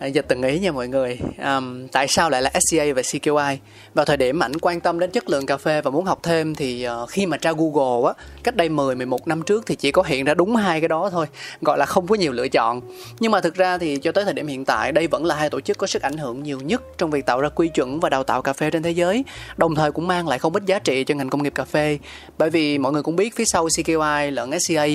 dịch giờ từng ý nha mọi người. um, tại sao lại là SCA và CQI? Vào thời điểm ảnh quan tâm đến chất lượng cà phê và muốn học thêm thì uh, khi mà tra Google á, cách đây 10 11 năm trước thì chỉ có hiện ra đúng hai cái đó thôi, gọi là không có nhiều lựa chọn. Nhưng mà thực ra thì cho tới thời điểm hiện tại đây vẫn là hai tổ chức có sức ảnh hưởng nhiều nhất trong việc tạo ra quy chuẩn và đào tạo cà phê trên thế giới, đồng thời cũng mang lại không ít giá trị cho ngành công nghiệp cà phê. Bởi vì mọi người cũng biết phía sau CQI lẫn SCA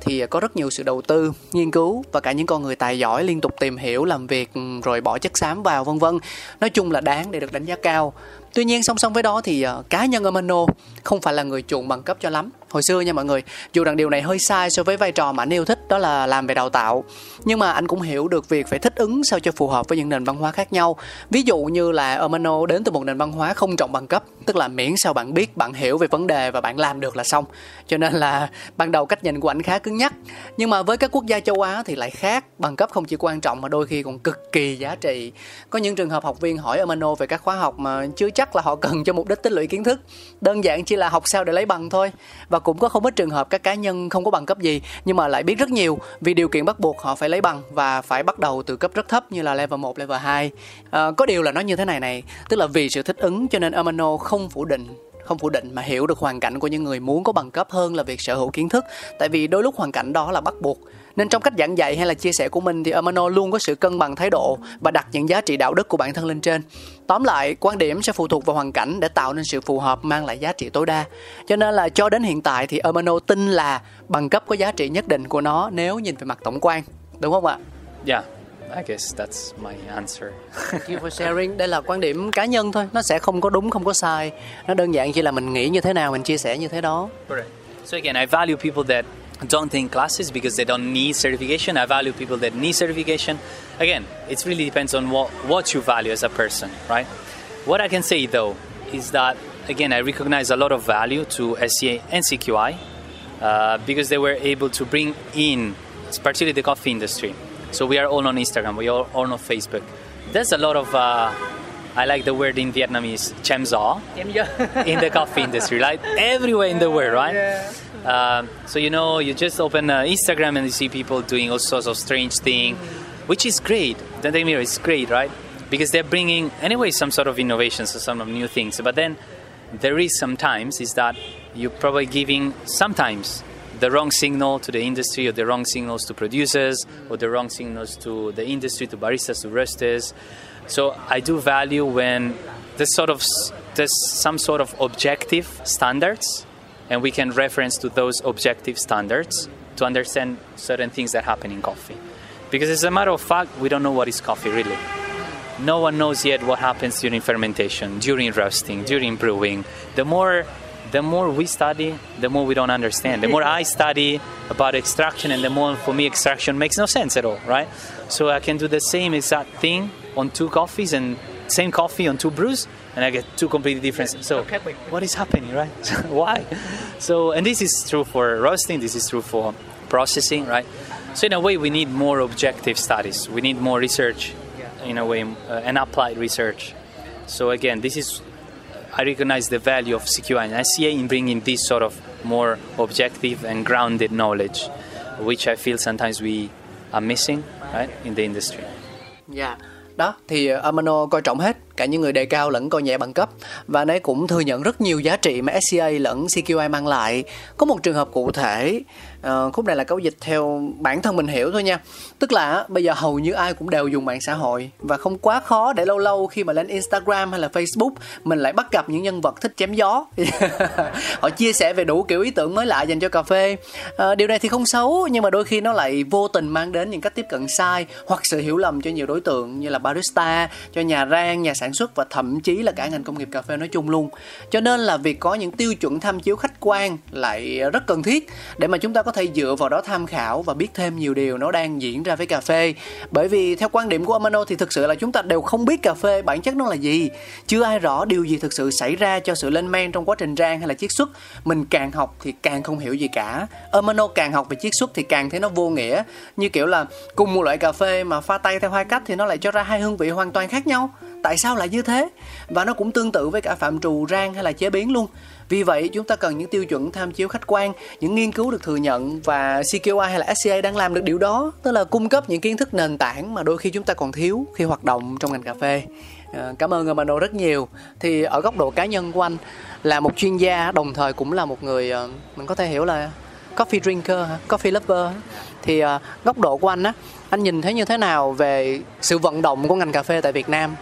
thì có rất nhiều sự đầu tư, nghiên cứu và cả những con người tài giỏi liên tục tìm hiểu, làm việc ừ, rồi bỏ chất xám vào vân vân. Nói chung là đáng để được đánh giá cao. Tuy nhiên song song với đó thì ờ, cá nhân Amano không phải là người chuộng bằng cấp cho lắm. Hồi xưa nha mọi người, dù rằng điều này hơi sai so với vai trò mà anh yêu thích đó là làm về đào tạo. Nhưng mà anh cũng hiểu được việc phải thích ứng sao cho phù hợp với những nền văn hóa khác nhau. Ví dụ như là Amano đến từ một nền văn hóa không trọng bằng cấp, tức là miễn sao bạn biết, bạn hiểu về vấn đề và bạn làm được là xong. Cho nên là ban đầu cách nhìn của anh khá cứng nhắc. Nhưng mà với các quốc gia châu Á thì lại khác, bằng cấp không chỉ quan trọng mà đôi khi còn cực kỳ giá trị. Có những trường hợp học viên hỏi Amano về các khóa học mà chưa chắc là họ cần cho mục đích tích lũy kiến thức. Đơn giản chỉ là học sao để lấy bằng thôi. Và và cũng có không ít trường hợp các cá nhân không có bằng cấp gì nhưng mà lại biết rất nhiều vì điều kiện bắt buộc họ phải lấy bằng và phải bắt đầu từ cấp rất thấp như là level 1, level 2. À, ờ, có điều là nó như thế này này, tức là vì sự thích ứng cho nên Amano không phủ định không phủ định mà hiểu được hoàn cảnh của những người muốn có bằng cấp hơn là việc sở hữu kiến thức tại vì đôi lúc hoàn cảnh đó là bắt buộc nên trong cách giảng dạy hay là chia sẻ của mình thì Amano luôn có sự cân bằng thái độ và đặt những giá trị đạo đức của bản thân lên trên. Tóm lại, quan điểm sẽ phụ thuộc vào hoàn cảnh để tạo nên sự phù hợp mang lại giá trị tối đa. Cho nên là cho đến hiện tại thì Amano tin là bằng cấp có giá trị nhất định của nó nếu nhìn về mặt tổng quan. Đúng không ạ? Yeah, I guess that's my answer. *laughs* Thank you for sharing. Đây là quan điểm cá nhân thôi, nó sẽ không có đúng không có sai. Nó đơn giản chỉ là mình nghĩ như thế nào mình chia sẻ như thế đó. Correct. So again, I value people that don't take classes because they don't need certification. I value people that need certification. Again, it really depends on what, what you value as a person, right? What I can say though is that again, I recognize a lot of value to SCA and CQI uh, because they were able to bring in, particularly the coffee industry. So we are all on Instagram, we are all on Facebook. There's a lot of uh, I like the word in Vietnamese, chém in the coffee industry, right? Everywhere in the world, right? *laughs* Um, so you know, you just open uh, Instagram and you see people doing all sorts of strange thing, which is great. Don't take me great, right? Because they're bringing anyway some sort of innovations, or some of new things. But then there is sometimes is that you're probably giving sometimes the wrong signal to the industry or the wrong signals to producers or the wrong signals to the industry to baristas to roasters so i do value when there's sort of there's some sort of objective standards and we can reference to those objective standards to understand certain things that happen in coffee because as a matter of fact we don't know what is coffee really no one knows yet what happens during fermentation during roasting during brewing the more the more we study, the more we don't understand. The more I *laughs* study about extraction, and the more for me extraction makes no sense at all, right? So I can do the same exact thing on two coffees and same coffee on two brews, and I get two completely different. So what is happening, right? *laughs* Why? So and this is true for roasting. This is true for processing, right? So in a way, we need more objective studies. We need more research, in a way, uh, and applied research. So again, this is I recognize the value of CQI and SCA in bringing this sort of more objective and grounded knowledge, which I feel sometimes we are missing right, in the industry. Yeah. đó thì Ermanno coi trọng hết cả những người đề cao lẫn coi nhẹ bằng cấp. Và anh ấy cũng thừa nhận rất nhiều giá trị mà SCA lẫn CQI mang lại. Có một trường hợp cụ thể. Uh, khúc này là câu dịch theo bản thân mình hiểu thôi nha. Tức là bây giờ hầu như ai cũng đều dùng mạng xã hội. Và không quá khó để lâu lâu khi mà lên Instagram hay là Facebook mình lại bắt gặp những nhân vật thích chém gió. *laughs* Họ chia sẻ về đủ kiểu ý tưởng mới lạ dành cho cà phê. Uh, điều này thì không xấu nhưng mà đôi khi nó lại vô tình mang đến những cách tiếp cận sai hoặc sự hiểu lầm cho nhiều đối tượng như là barista cho nhà rang nhà sản sản xuất và thậm chí là cả ngành công nghiệp cà phê nói chung luôn. Cho nên là việc có những tiêu chuẩn tham chiếu khách quan lại rất cần thiết để mà chúng ta có thể dựa vào đó tham khảo và biết thêm nhiều điều nó đang diễn ra với cà phê. Bởi vì theo quan điểm của Amano thì thực sự là chúng ta đều không biết cà phê bản chất nó là gì. Chưa ai rõ điều gì thực sự xảy ra cho sự lên men trong quá trình rang hay là chiết xuất. Mình càng học thì càng không hiểu gì cả. Amano càng học về chiết xuất thì càng thấy nó vô nghĩa. Như kiểu là cùng một loại cà phê mà pha tay theo hai cách thì nó lại cho ra hai hương vị hoàn toàn khác nhau tại sao lại như thế? Và nó cũng tương tự với cả phạm trù rang hay là chế biến luôn. Vì vậy, chúng ta cần những tiêu chuẩn tham chiếu khách quan, những nghiên cứu được thừa nhận và CQI hay là SCA đang làm được điều đó, tức là cung cấp những kiến thức nền tảng mà đôi khi chúng ta còn thiếu khi hoạt động trong ngành cà phê. Ờ, cảm ơn Amano rất nhiều. Thì ở góc độ cá nhân của anh là một chuyên gia, đồng thời cũng là một người ờ, mình có thể hiểu là coffee drinker coffee lover thì ờ, góc độ của anh á, anh nhìn thấy như thế nào về sự vận động của ngành cà phê tại Việt Nam?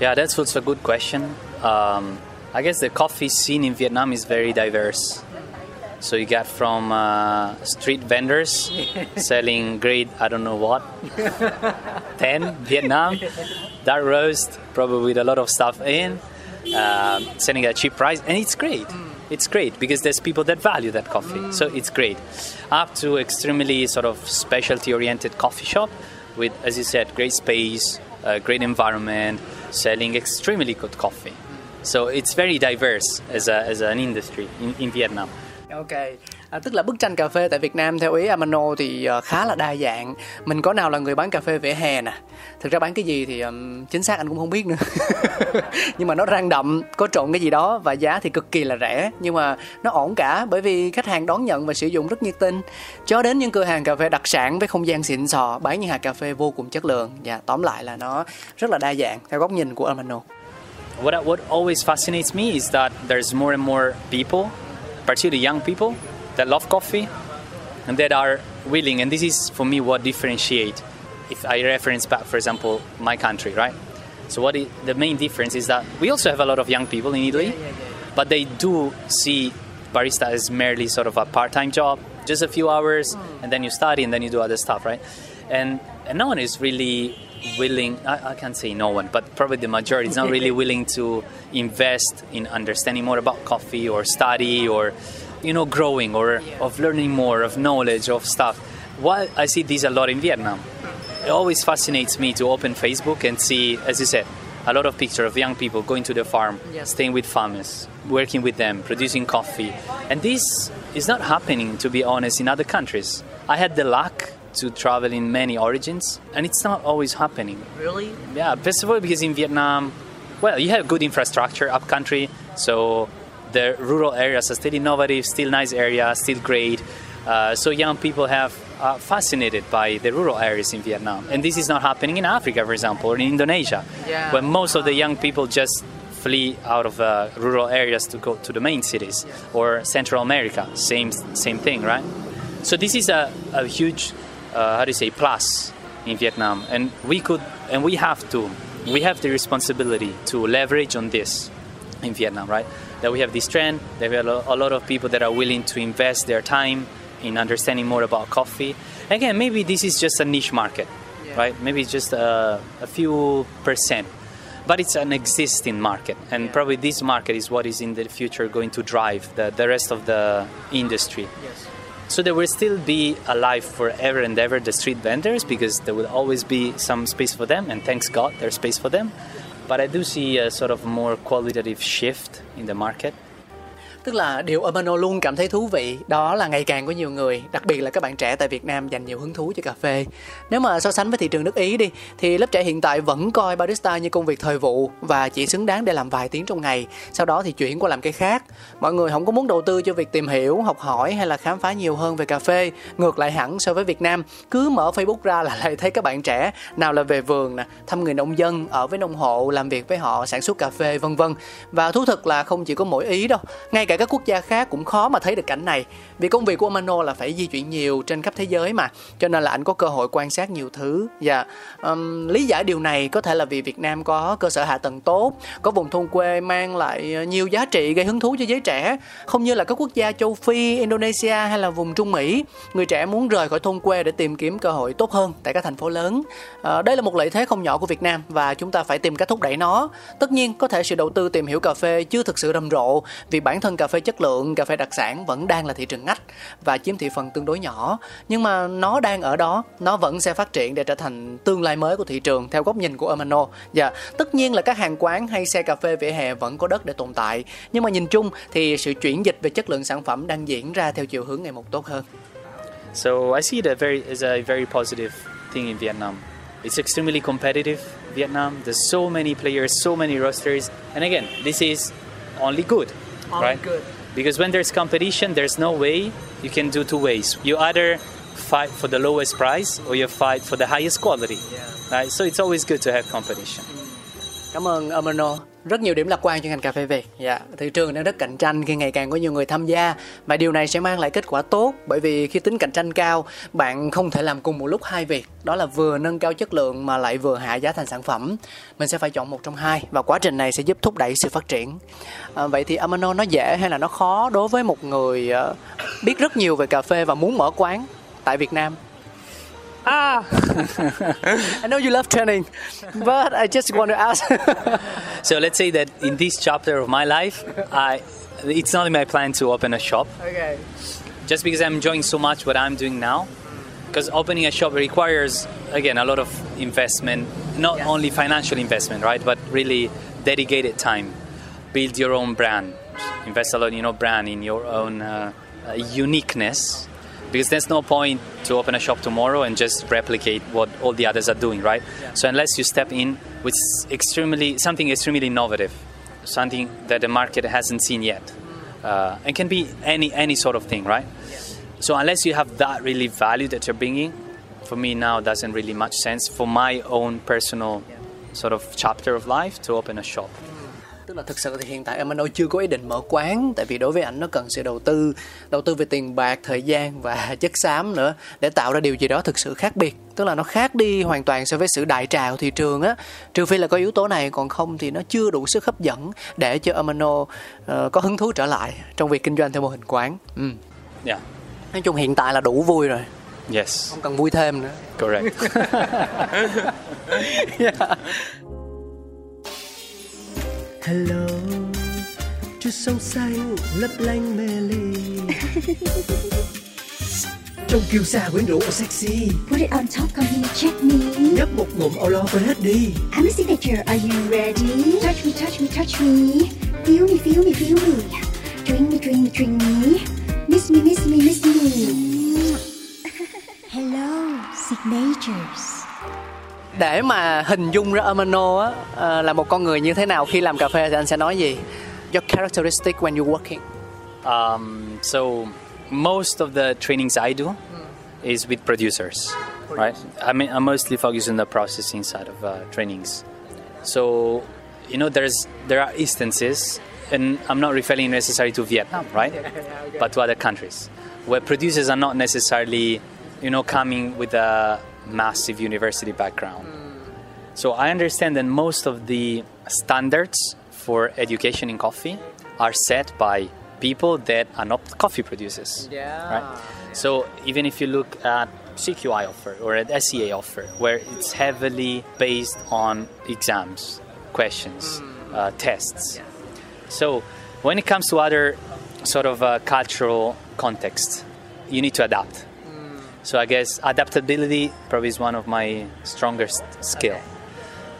Yeah, that's also a good question. Um, I guess the coffee scene in Vietnam is very diverse. So you got from uh, street vendors *laughs* selling great, I don't know what, 10 Vietnam, dark roast, probably with a lot of stuff in, uh, selling at a cheap price, and it's great. It's great because there's people that value that coffee, so it's great. Up to extremely sort of specialty oriented coffee shop with, as you said, great space, uh, great environment, selling extremely good coffee. So it's very diverse as, a, as an industry in, in Vietnam. Ok, à, tức là bức tranh cà phê tại Việt Nam theo ý Amano thì uh, khá là đa dạng. Mình có nào là người bán cà phê vỉa hè nè. Thực ra bán cái gì thì um, chính xác anh cũng không biết nữa. *laughs* nhưng mà nó rang đậm, có trộn cái gì đó và giá thì cực kỳ là rẻ. Nhưng mà nó ổn cả bởi vì khách hàng đón nhận và sử dụng rất nhiệt tình. Cho đến những cửa hàng cà phê đặc sản với không gian xịn sò bán những hạt cà phê vô cùng chất lượng. Và tóm lại là nó rất là đa dạng theo góc nhìn của Amano. what what always fascinates me is that there's more and more people, particularly young people, that love coffee and that are willing. And this is for me what differentiate. If I reference back, for example, my country, right? So what it, the main difference is that we also have a lot of young people in Italy, but they do see barista as merely sort of a part-time job, just a few hours, mm. and then you study and then you do other stuff, right? And, and no one is really willing. I, I can't say no one, but probably the majority is not *laughs* really willing to invest in understanding more about coffee or study or you know growing or of learning more of knowledge of stuff. While I see this a lot in Vietnam, it always fascinates me to open Facebook and see, as you said, a lot of pictures of young people going to the farm, staying with farmers, working with them, producing coffee. And this is not happening, to be honest, in other countries. I had the luck to travel in many origins, and it's not always happening. Really? Yeah, first of all, because in Vietnam, well, you have good infrastructure up country, so the rural areas are still innovative, still nice area, still great. Uh, so young people have uh, fascinated by the rural areas in Vietnam, and this is not happening in Africa, for example, or in Indonesia, Yeah. where most of the young people just flee out of uh, rural areas to go to the main cities, or Central America, same same thing, right? So this is a, a huge, uh, how do you say, plus in Vietnam, and we could and we have to, we have the responsibility to leverage on this in Vietnam, right? That we have this trend, that we have a lot of people that are willing to invest their time in understanding more about coffee. Again, maybe this is just a niche market, right? Maybe it's just a, a few percent, but it's an existing market, and probably this market is what is in the future going to drive the, the rest of the industry. So there will still be alive forever and ever the street vendors because there will always be some space for them, and thanks God there's space for them. But I do see a sort of more qualitative shift in the market. Tức là điều Urbano luôn cảm thấy thú vị đó là ngày càng có nhiều người, đặc biệt là các bạn trẻ tại Việt Nam dành nhiều hứng thú cho cà phê. Nếu mà so sánh với thị trường nước Ý đi thì lớp trẻ hiện tại vẫn coi barista như công việc thời vụ và chỉ xứng đáng để làm vài tiếng trong ngày, sau đó thì chuyển qua làm cái khác. Mọi người không có muốn đầu tư cho việc tìm hiểu, học hỏi hay là khám phá nhiều hơn về cà phê. Ngược lại hẳn so với Việt Nam, cứ mở Facebook ra là *laughs* lại thấy các bạn trẻ nào là về vườn nè, thăm người nông dân, ở với nông hộ, làm việc với họ, sản xuất cà phê vân vân. Và thú thực là không chỉ có mỗi Ý đâu, ngay cả các quốc gia khác cũng khó mà thấy được cảnh này. Vì công việc của Mano là phải di chuyển nhiều trên khắp thế giới mà, cho nên là anh có cơ hội quan sát nhiều thứ. Dạ, và um, lý giải điều này có thể là vì Việt Nam có cơ sở hạ tầng tốt, có vùng thôn quê mang lại ờ, nhiều giá trị gây hứng thú cho giới trẻ, không như là các quốc gia châu Phi, Indonesia hay là vùng Trung Mỹ. Người trẻ muốn rời khỏi thôn quê để tìm kiếm cơ hội tốt hơn tại các thành phố lớn. uh, đây là một lợi thế không nhỏ của Việt Nam và chúng ta phải tìm cách thúc đẩy nó. Tất nhiên có thể sự đầu tư tìm hiểu cà phê chưa thực sự rầm rộ vì bản thân cà phê chất lượng, cà phê đặc sản vẫn đang là thị trường ngách và chiếm thị phần tương đối nhỏ. Nhưng mà nó đang ở đó, nó vẫn sẽ phát triển để trở thành tương lai mới của thị trường theo góc nhìn của Amano. Dạ, tất nhiên là các hàng quán hay xe cà phê vỉa hè vẫn có đất để tồn tại. Nhưng mà nhìn chung thì sự chuyển dịch về chất lượng sản phẩm đang diễn ra theo chiều hướng ngày một tốt hơn. So I see it a very, as a very positive thing in Vietnam. It's extremely competitive, Vietnam. There's so many players, so many rosters, And again, this is only good, right? good. Because when there's competition, there's no way you can do two ways. You either fight for the lowest price or you fight for the highest quality. Right? So it's always good to have competition. Cảm ơn Ermanno. Rất nhiều điểm lạc quan cho ngành cà phê Việt. Dạ, thị trường đang rất cạnh tranh khi ngày càng có nhiều người tham gia và điều này sẽ mang lại kết quả tốt bởi vì khi tính cạnh tranh cao, bạn không thể làm cùng một lúc hai việc. Đó là vừa nâng cao chất lượng mà lại vừa hạ giá thành sản phẩm. Mình sẽ phải chọn một trong hai và quá trình này sẽ giúp thúc đẩy sự phát triển. À, vậy thì Amano nó dễ hay là nó khó đối với một người ờ, biết rất nhiều về cà phê và muốn mở quán tại Việt Nam? Ah, *laughs* I know you love training, but I just want to ask. *laughs* So let's say that in this chapter of my life, I, it's not in my plan to open a shop. okay. just because I'm enjoying so much what I'm doing now. Because opening a shop requires, again, a lot of investment, not only financial investment, right, but really dedicated time. Build your own brand, invest a lot in your brand, in your own uh, uniqueness. Because there's no point to open a shop tomorrow and just replicate what all the others are doing, right? So unless you step in with extremely something extremely innovative, something that the market hasn't seen yet, uh, and can be any any sort of thing, right? So unless you have that really value that you're bringing, for me now doesn't really much sense for my own personal sort of chapter of life to open a shop. Tức là thực sự thì hiện tại Amano chưa có ý định mở quán tại vì đối với ảnh nó cần sự đầu tư đầu tư về tiền bạc thời gian và *laughs* chất xám nữa để tạo ra điều gì đó thực sự khác biệt tức là nó khác đi hoàn toàn so với sự đại trà của thị trường á trừ phi là có yếu tố này còn không thì nó chưa đủ sức hấp dẫn để cho Amano uh, có hứng thú trở lại trong việc kinh doanh theo mô hình quán ừ. Yeah. nói chung hiện tại là đủ vui rồi Yes. không cần vui thêm nữa Correct. yeah. *laughs* *laughs* Hello, chút sông xanh lấp lánh mê ly. *laughs* Trong kiêu sa quyến rũ và sexy Put it on top, come here, check me. Nhấp một ngụm lo quên hết đi I'm a signature, are you ready? Touch me, touch me, touch me. Feel me, feel me, feel me. Drink me, drink me, drink me. Miss me, miss me, miss me. Hello, signatures. Để mà hình dung ra Ermanno á là một con người như thế nào khi làm cà phê thì anh sẽ nói gì your characteristic when you're working Um, so most of the trainings I do is with producers, right? I mean, I mostly focus on the processing side of uh, trainings. So, you know, there's there are instances, and I'm not referring necessarily to Vietnam, right? *laughs* But to other countries where producers are not necessarily, you know, coming with a massive university background. So I understand that most of the standards for education in coffee are set by people that are not coffee producers. Yeah. Right? So even if you look at CQI offer or at SCA offer, where it's heavily based on exams, questions, uh, tests. So when it comes to other sort of uh, cultural context, you need to adapt. So I guess adaptability probably is one of my strongest skill.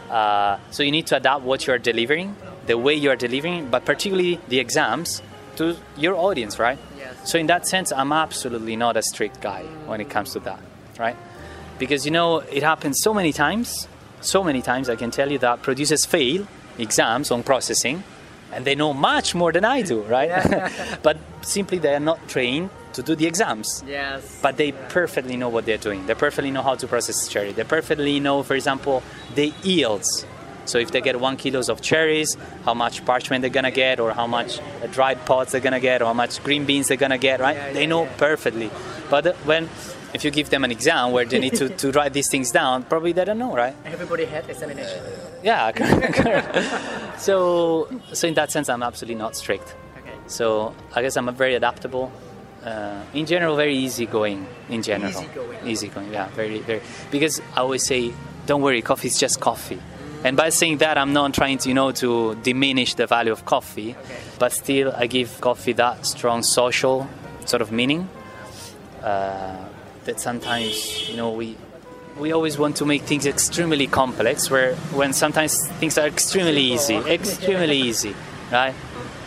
Uh, so you need to adapt what you are delivering, the way you are delivering, but particularly the exams to your audience, right? Yes. So in that sense, I'm absolutely not a strict guy when it comes to that, right? Because you know it happens so many times, so many times I can tell you that producers fail exams on processing, and they know much more than I do, right? *laughs* but simply they are not trained to do the exams yes but they perfectly know what they're doing. They perfectly know how to process cherry. They perfectly know, for example, the yields. So if they get one kilos of cherries, how much parchment they're gonna get, or how much uh, dried pods they're gonna get, or how much green beans they're gonna get, right? they know perfectly. But uh, when if you give them an exam where they need to, *laughs* to write these things down, probably they don't know, right? everybody had examination Yeah. correct, *laughs* correct. so so in that sense, I'm absolutely not strict. okay. So I guess I'm a very adaptable. Uh, in general, very easygoing. In general, Easygoing. Easygoing, Yeah, very, very. Because I always say, don't worry, coffee is just coffee. And by saying that, I'm not trying to, you know, to diminish the value of coffee, but still, I give coffee that strong social sort of meaning. Uh, that sometimes, you know, we we always want to make things extremely complex, where when sometimes things are extremely easy, extremely easy, right?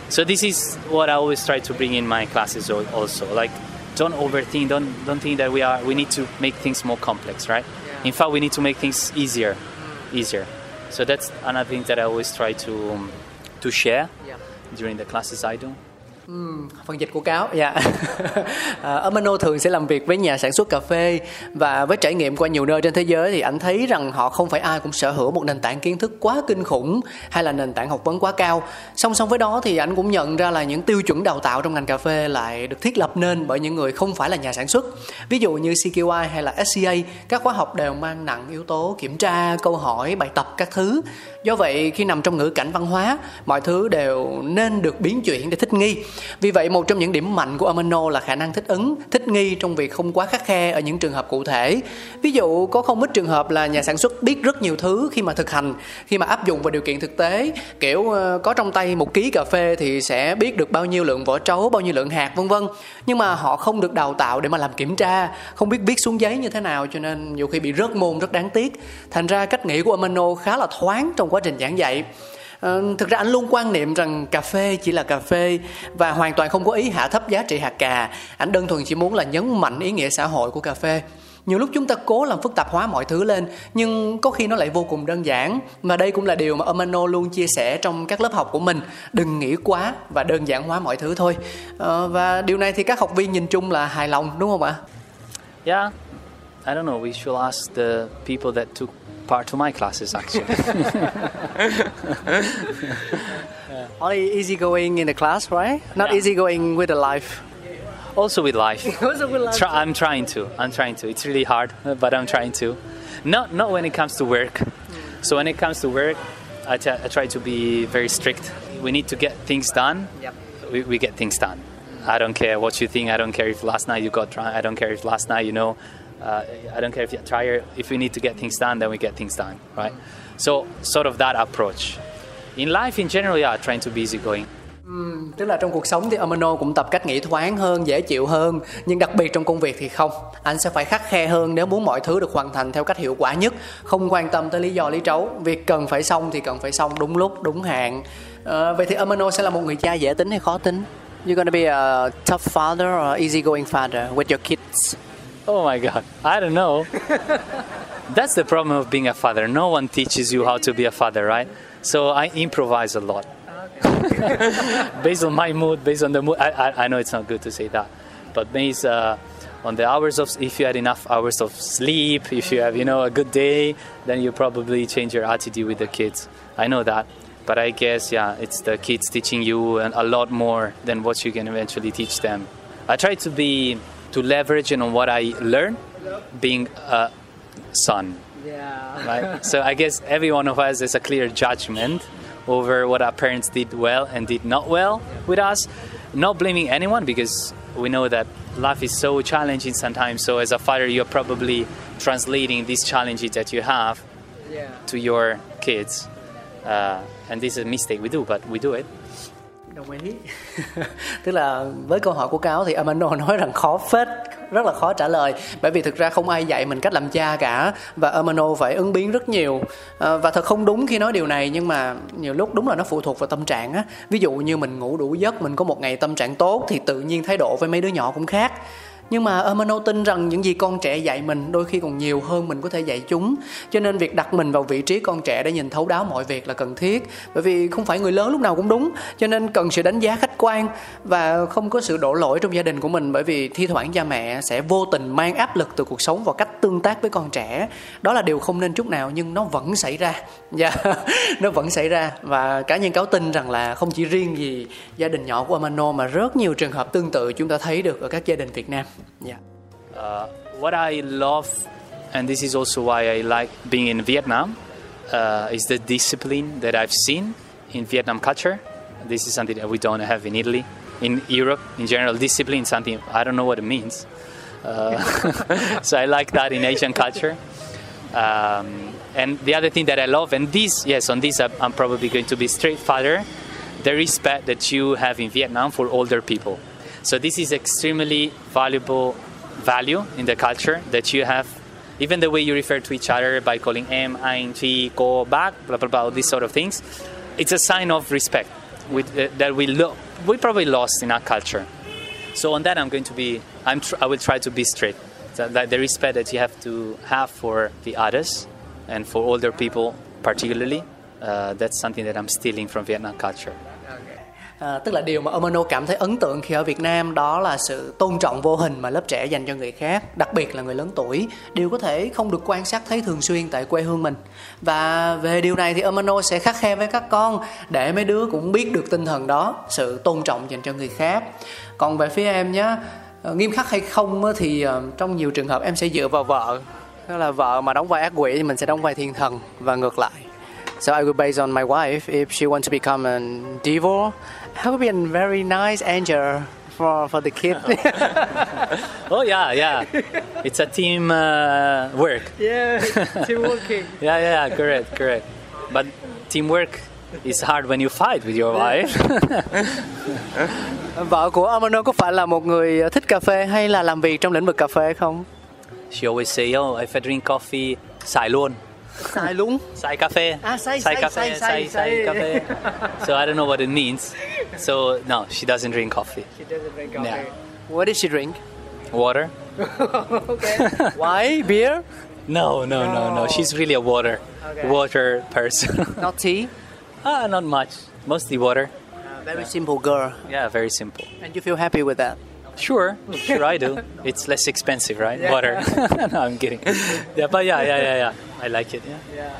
So this is what I always try to bring in my classes also. Like, don't overthink. Don't don't think that we are we need to make things more complex, right? In fact, we need to make things easier, easier. So that's another thing that I always try to um, to share Yeah. during the classes I do. Phần dịch của cáo dạ. *laughs* À, yeah. Amano thường sẽ làm việc với nhà sản xuất cà phê và với trải nghiệm qua nhiều nơi trên thế giới thì anh thấy rằng họ không phải ai cũng sở hữu một nền tảng kiến thức quá kinh khủng hay là nền tảng học vấn quá cao. Song song với đó thì anh cũng nhận ra là những tiêu chuẩn đào tạo trong ngành cà phê lại được thiết lập nên bởi những người không phải là nhà sản xuất. Ví dụ như CQI hay là SCA các khóa học đều mang nặng yếu tố kiểm tra, câu hỏi, bài tập các thứ do vậy, khi nằm trong ngữ cảnh văn hóa, mọi thứ đều nên được biến chuyển để thích nghi. Vì vậy, một trong những điểm mạnh của Amino là khả năng thích ứng, thích nghi trong việc không quá khắc khe ở những trường hợp cụ thể. Ví dụ, có không ít trường hợp là nhà sản xuất biết rất nhiều thứ khi mà thực hành, khi mà áp dụng vào điều kiện thực tế. Kiểu ờ, có trong tay một ký cà phê thì sẽ biết được bao nhiêu lượng vỏ trấu, bao nhiêu lượng hạt, vân vân. Nhưng mà họ không được đào tạo để mà làm kiểm tra, không biết viết xuống giấy như thế nào, cho nên nhiều khi bị rớt môn, rất đáng tiếc. Thành ra, cách nghĩ của Amino khá là thoáng trong quá trình giảng dạy. Ờ, thực ra anh luôn quan niệm rằng cà phê chỉ là cà phê và hoàn toàn không có ý hạ thấp giá trị hạt cà. Anh đơn thuần chỉ muốn là nhấn mạnh ý nghĩa xã hội của cà phê. Nhiều lúc chúng ta cố làm phức tạp hóa mọi thứ lên nhưng có khi nó lại vô cùng đơn giản. Và đây cũng là điều mà Amano luôn chia sẻ trong các lớp học của mình. Đừng nghĩ quá và đơn giản hóa mọi thứ thôi. Ờ, và điều này thì các học viên nhìn chung là hài lòng đúng không ạ? Yeah, I don't know. We should ask the people that took part of my classes actually. *laughs* Only easy going in the class, right? Not Yeah. easy going with the life. also with life. *laughs* Also with life. Try, I'm trying to. I'm trying to. It's really hard, but I'm trying to. Not not when it comes to work. So when it comes to work, I t- I try to be very strict. We need to get things done. Yep. We, we get things done. I don't care what you think. I don't care if last night you got drunk. I don't care if last night you know. Uh, I don't care if you're tired. If we need to get things done, then we get things done, right? So sort of that approach. In life, in general, yeah, trying to be easygoing. Tức là trong cuộc sống thì Amano cũng tập cách nghĩ thoáng hơn, dễ chịu hơn Nhưng đặc biệt trong công việc thì không Anh sẽ phải khắc khe hơn nếu muốn mọi thứ được hoàn thành theo cách hiệu quả nhất Không quan tâm tới lý do lý trấu Việc cần phải xong thì cần phải xong đúng lúc, đúng hạn Ờ, Vậy thì Amano sẽ là một người cha dễ tính hay khó tính? You're gonna be a tough father or easy going father with your kids? Oh my God, I don't know. *laughs* That's the problem of being a father. No one teaches you how to be a father, right? So I improvise a lot. *laughs* based on my mood, based on the mood. I, I, I know it's not good to say that, but based uh, on the hours of, if you had enough hours of sleep, if you have, you know, a good day, then you probably change your attitude with the kids. I know that. But I guess, yeah, it's the kids teaching you a lot more than what you can eventually teach them. I try to be, to leverage and on what I learn being a son Yeah. right? *laughs* so I guess every one of us has a clear judgment over what our parents did well and did not well with us. Not blaming anyone because we know that life is so challenging sometimes. So as a father, you're probably translating these challenges that you have Yeah. to your kids. Uh, and this is a mistake we do, but we do it. Đồng ý. *laughs* Tức là với câu hỏi của Cáo thì Amano nói rằng khó phết, rất là khó trả lời bởi vì thực ra không ai dạy mình cách làm cha cả và Amano phải ứng biến rất nhiều à, và thật không đúng khi nói điều này nhưng mà nhiều lúc đúng là nó phụ thuộc vào tâm trạng á. Ví dụ như mình ngủ đủ giấc, mình có một ngày tâm trạng tốt thì tự nhiên thái độ với mấy đứa nhỏ cũng khác. Nhưng mà Amano tin rằng những gì con trẻ dạy mình đôi khi còn nhiều hơn mình có thể dạy chúng. Cho nên việc đặt mình vào vị trí con trẻ để nhìn thấu đáo mọi việc là cần thiết. Bởi vì không phải người lớn lúc nào cũng đúng. Cho nên cần sự đánh giá khách quan và không có sự đổ lỗi trong gia đình của mình. Bởi vì thi thoảng cha mẹ sẽ vô tình mang áp lực từ cuộc sống vào cách tương tác với con trẻ. Đó là điều không nên chút nào nhưng nó vẫn xảy ra. *laughs* Dạ, nó vẫn xảy ra. Và cá nhân cáo tin rằng là không chỉ riêng gì gia đình nhỏ của Amano mà rất nhiều trường hợp tương tự chúng ta thấy được ở các gia đình Việt Nam. Dạ. Uh, what I love, and this is also why I like being in Vietnam, uh, is the discipline that I've seen in Vietnam culture. This is something that we don't have in Italy. In Europe, in general, discipline something I don't know what it means. Uh, *laughs* so I like that in Asian culture. Um, and the other thing that I love, and this, yes, on this I'm probably going to be straight father, the respect that you have in Vietnam for older people. So this is extremely valuable value in the culture that you have. Even the way you refer to each other by calling chi, cô, bác, blah blah blah, these sort of things, it's a sign of respect with, uh, that we lo- we probably lost in our culture. So on that, I'm going to be, I'm tr- I will try to be straight. That the respect that you have to have for the others and for older people, particularly, uh, that's something that I'm stealing from Vietnam culture. À, tức là điều mà Omano cảm thấy ấn tượng khi ở Việt Nam đó là sự tôn trọng vô hình mà lớp trẻ dành cho người khác, đặc biệt là người lớn tuổi, điều có thể không được quan sát thấy thường xuyên tại quê hương mình. Và về điều này thì Omano sẽ khắc khe với các con để mấy đứa cũng biết được tinh thần đó, sự tôn trọng dành cho người khác. Còn về phía em nhé, ờ, nghiêm khắc hay không thì ờ, trong nhiều trường hợp em sẽ dựa vào vợ. tức là vợ mà đóng vai ác quỷ thì mình sẽ đóng vai thiên thần và ngược lại. So I will base on my wife. If she wants to become a devil, I would be a very nice angel for for the kid. *laughs* Oh yeah, yeah, it's a team uh, work. yeah, teamworking. *laughs* Yeah, yeah, yeah, correct, correct. But teamwork is hard when you fight with your wife. *laughs* Vợ của Ermanno có phải là một người thích cà phê hay là làm việc trong lĩnh vực cà phê không? she always say, "Oh, if I drink coffee, xài luôn." Sai luôn. Xài cà phê. Ah, xài, xài xài, cà xài, phê, xài, xài, xài xài. cà phê. So I don't know what it means. So no, she doesn't drink coffee. She doesn't drink coffee. Yeah. What does she drink? Water? *laughs* okay. *laughs* Why beer? No, no, no, no. She's really a water, Okay. water person. *laughs* Not tea. ah, not much. Mostly water. very simple girl. Yeah, very simple. And you feel happy with that? Sure, sure I do. It's less expensive, right? Water. no, I'm kidding. Yeah, but yeah, yeah, yeah, yeah. I like it. Yeah.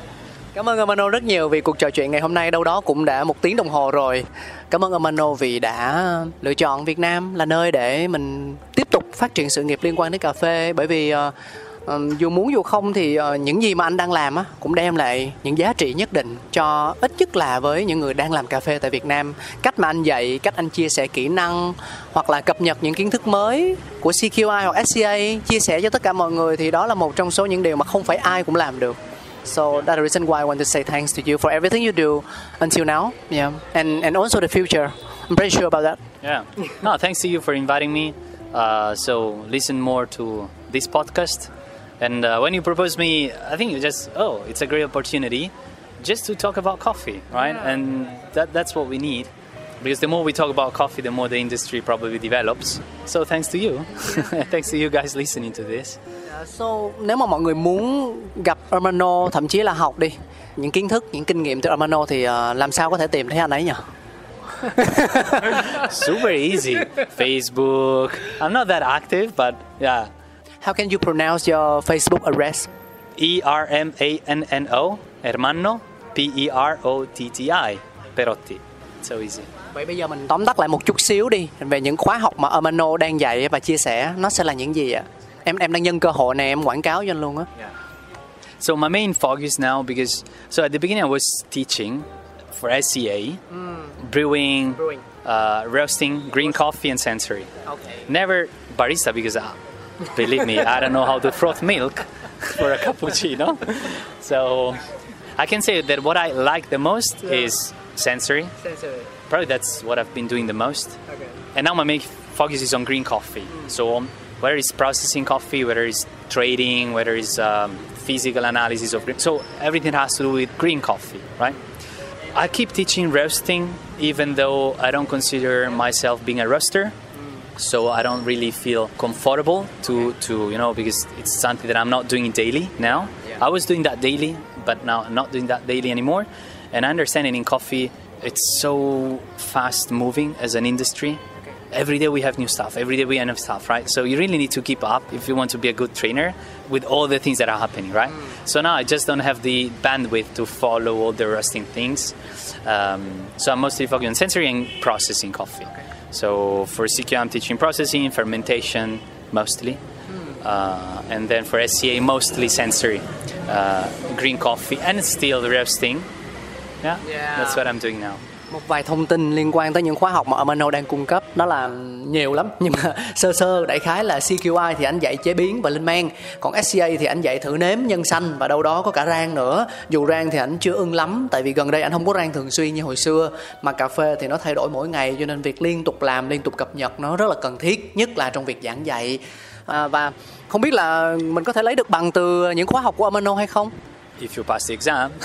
Cảm ơn Ermanno rất nhiều vì cuộc trò chuyện ngày hôm nay đâu đó cũng đã một tiếng đồng hồ rồi. Cảm ơn Amano vì đã lựa chọn Việt Nam là nơi để mình tiếp tục phát triển sự nghiệp liên quan đến cà phê. Bởi vì uh, dù muốn dù không thì uh, những gì mà anh đang làm á cũng đem lại những giá trị nhất định cho ít nhất là với những người đang làm cà phê tại Việt Nam. Cách mà anh dạy cách anh chia sẻ kỹ năng hoặc là cập nhật những kiến thức mới của CQI hoặc SCA chia sẻ cho tất cả mọi người thì đó là một trong số những điều mà không phải ai cũng làm được. So that's the reason why I want to say thanks to you for everything you do until now. Yeah, and and also the future. I'm pretty sure about that. Yeah. No, thanks to you for inviting me. Uh, so listen more to this podcast. And uh, when you propose me, I think you just oh, it's a great opportunity, just to talk about coffee, right? And that that's what we need, because the more we talk about coffee, the more the industry probably develops. So thanks to you, *laughs* thanks to you guys listening to this. So nếu mà mọi người muốn gặp Armano thậm chí là học đi những kiến thức, những kinh nghiệm từ Armano thì uh, làm sao có thể tìm thấy anh ấy nhỉ? *laughs* Super easy. Facebook. I'm not that active, but yeah. How can you pronounce your Facebook address? E R M A N N O, Hermano, P E R O T T I, Perotti. So easy. Vậy bây giờ mình tóm tắt lại một chút xíu đi về những khóa học mà Armano đang dạy và chia sẻ nó sẽ là những gì ạ? Em em đang nhân cơ hội này em quảng cáo cho anh luôn á. So my main focus now, because so at the beginning I was teaching for SCA, brewing, Brewing. Uh, roasting, green coffee, and sensory. Okay. Never barista because, uh, believe me, I don't know how to froth milk for a cappuccino. *laughs* So I can say that what I like the most is sensory. Sensory. Probably that's what I've been doing the most. Okay. And now my main focus is on green coffee. So um, whether it's processing coffee, whether it's trading, whether it's um, physical analysis of green, so everything has to do with green coffee, right? I keep teaching roasting, even though I don't consider myself being a roaster. So I don't really feel comfortable to, to you know because it's something that I'm not doing daily now. I was doing that daily, but now I'm not doing that daily anymore. And I understand it in coffee, it's so fast moving as an industry. Every day we have new stuff. Every day we have stuff, right? So you really need to keep up if you want to be a good trainer with all the things that are happening, right? So now I just don't have the bandwidth to follow all the roasting things. Um, so I'm mostly focused on sensory and processing coffee. So for CQ, I'm teaching processing, fermentation mostly. Uh, and then for SCA, mostly sensory, uh, green coffee, and still roasting. Yeah, Yeah. that's what I'm doing now. Một vài thông tin liên quan tới những khóa học mà Amano đang cung cấp. Nó là nhiều lắm nhưng mà *laughs* sơ sơ đại khái là CQI thì anh dạy chế biến và lên men. Còn SCA thì anh dạy thử nếm nhân xanh và đâu đó có cả rang nữa. Dù rang thì anh chưa ưng lắm tại vì gần đây anh không có rang thường xuyên như hồi xưa. Mà cà phê thì nó thay đổi mỗi ngày cho nên việc liên tục làm liên tục cập nhật nó rất là cần thiết nhất là trong việc giảng dạy. À, và không biết là mình có thể lấy được bằng từ những khóa học của Amano hay không? If you pass the exam. *laughs*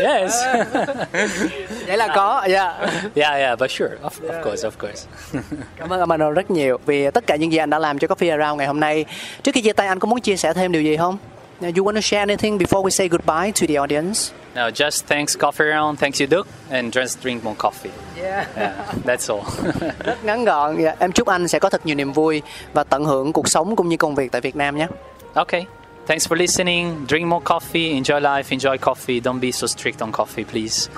yes. *laughs* vậy là có dạ yeah, yeah, but sure, of, of course, of course. *laughs* Cảm ơn Amano rất nhiều vì tất cả những gì anh đã làm cho Coffee Around ngày hôm nay. Trước khi chia tay anh có muốn chia sẻ thêm điều gì không? You want to share anything before we say goodbye to the audience? now, just thanks Coffee Round, thanks you, Duke, and just drink more coffee. Yeah. Yeah, that's all. Rất ngắn gọn. Dạ, Em chúc anh sẽ có thật nhiều niềm vui và tận hưởng cuộc sống cũng như công việc tại Việt Nam nhé. okay. Thanks for listening. Drink more coffee. Enjoy life. Enjoy coffee. Don't be so strict on coffee, please.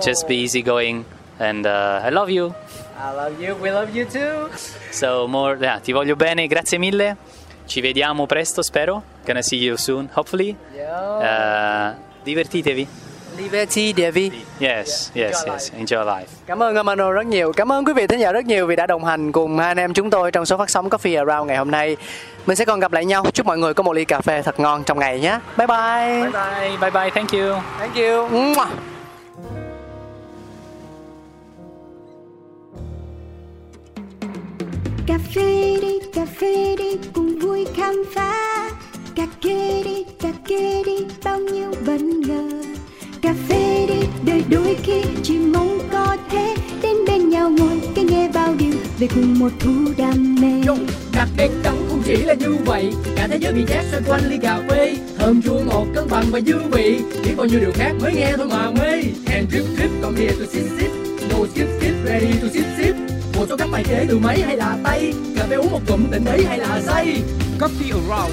Just be easygoing. And uh, I love you. I love you. We love you too. So more, yeah, ti voglio bene. Grazie mille. Ci vediamo presto, spero. Gonna see you soon, hopefully. Uh, divertitevi. Liberty Devi. Yes, yes, Enjoy yes. Enjoy life. Cảm ơn Amano rất nhiều. Cảm ơn quý vị thính giả rất nhiều vì đã đồng hành cùng hai anh em chúng tôi trong số phát sóng Coffee Around ngày hôm nay. Mình sẽ còn gặp lại nhau. Chúc mọi người có một ly cà phê thật ngon trong ngày nhé. Bye bye. Bye bye. Bye bye. Thank you. Thank you. Cà phê đi cà phê đi cùng vui khám phá cà kê đi cà kê đi bao nhiêu bất ngờ cà phê đi đời đôi khi chỉ mong có thế đến bên nhau ngồi cái nghe bao điều về cùng một thú đam mê. Đặc biệt đậm không chỉ là như vậy. Cả thế giới bị chát xoay quanh ly cà phê. Thơm chua ngọt cân bằng và dư vị. Biết bao nhiêu điều khác mới nghe thôi mà mê. And drip drip come here to sip sip. No skip skip ready to sip sip. Một số các bài kế từ máy hay là tay. Cà phê uống một cụm tỉnh thấy hay là say. Coffee Around,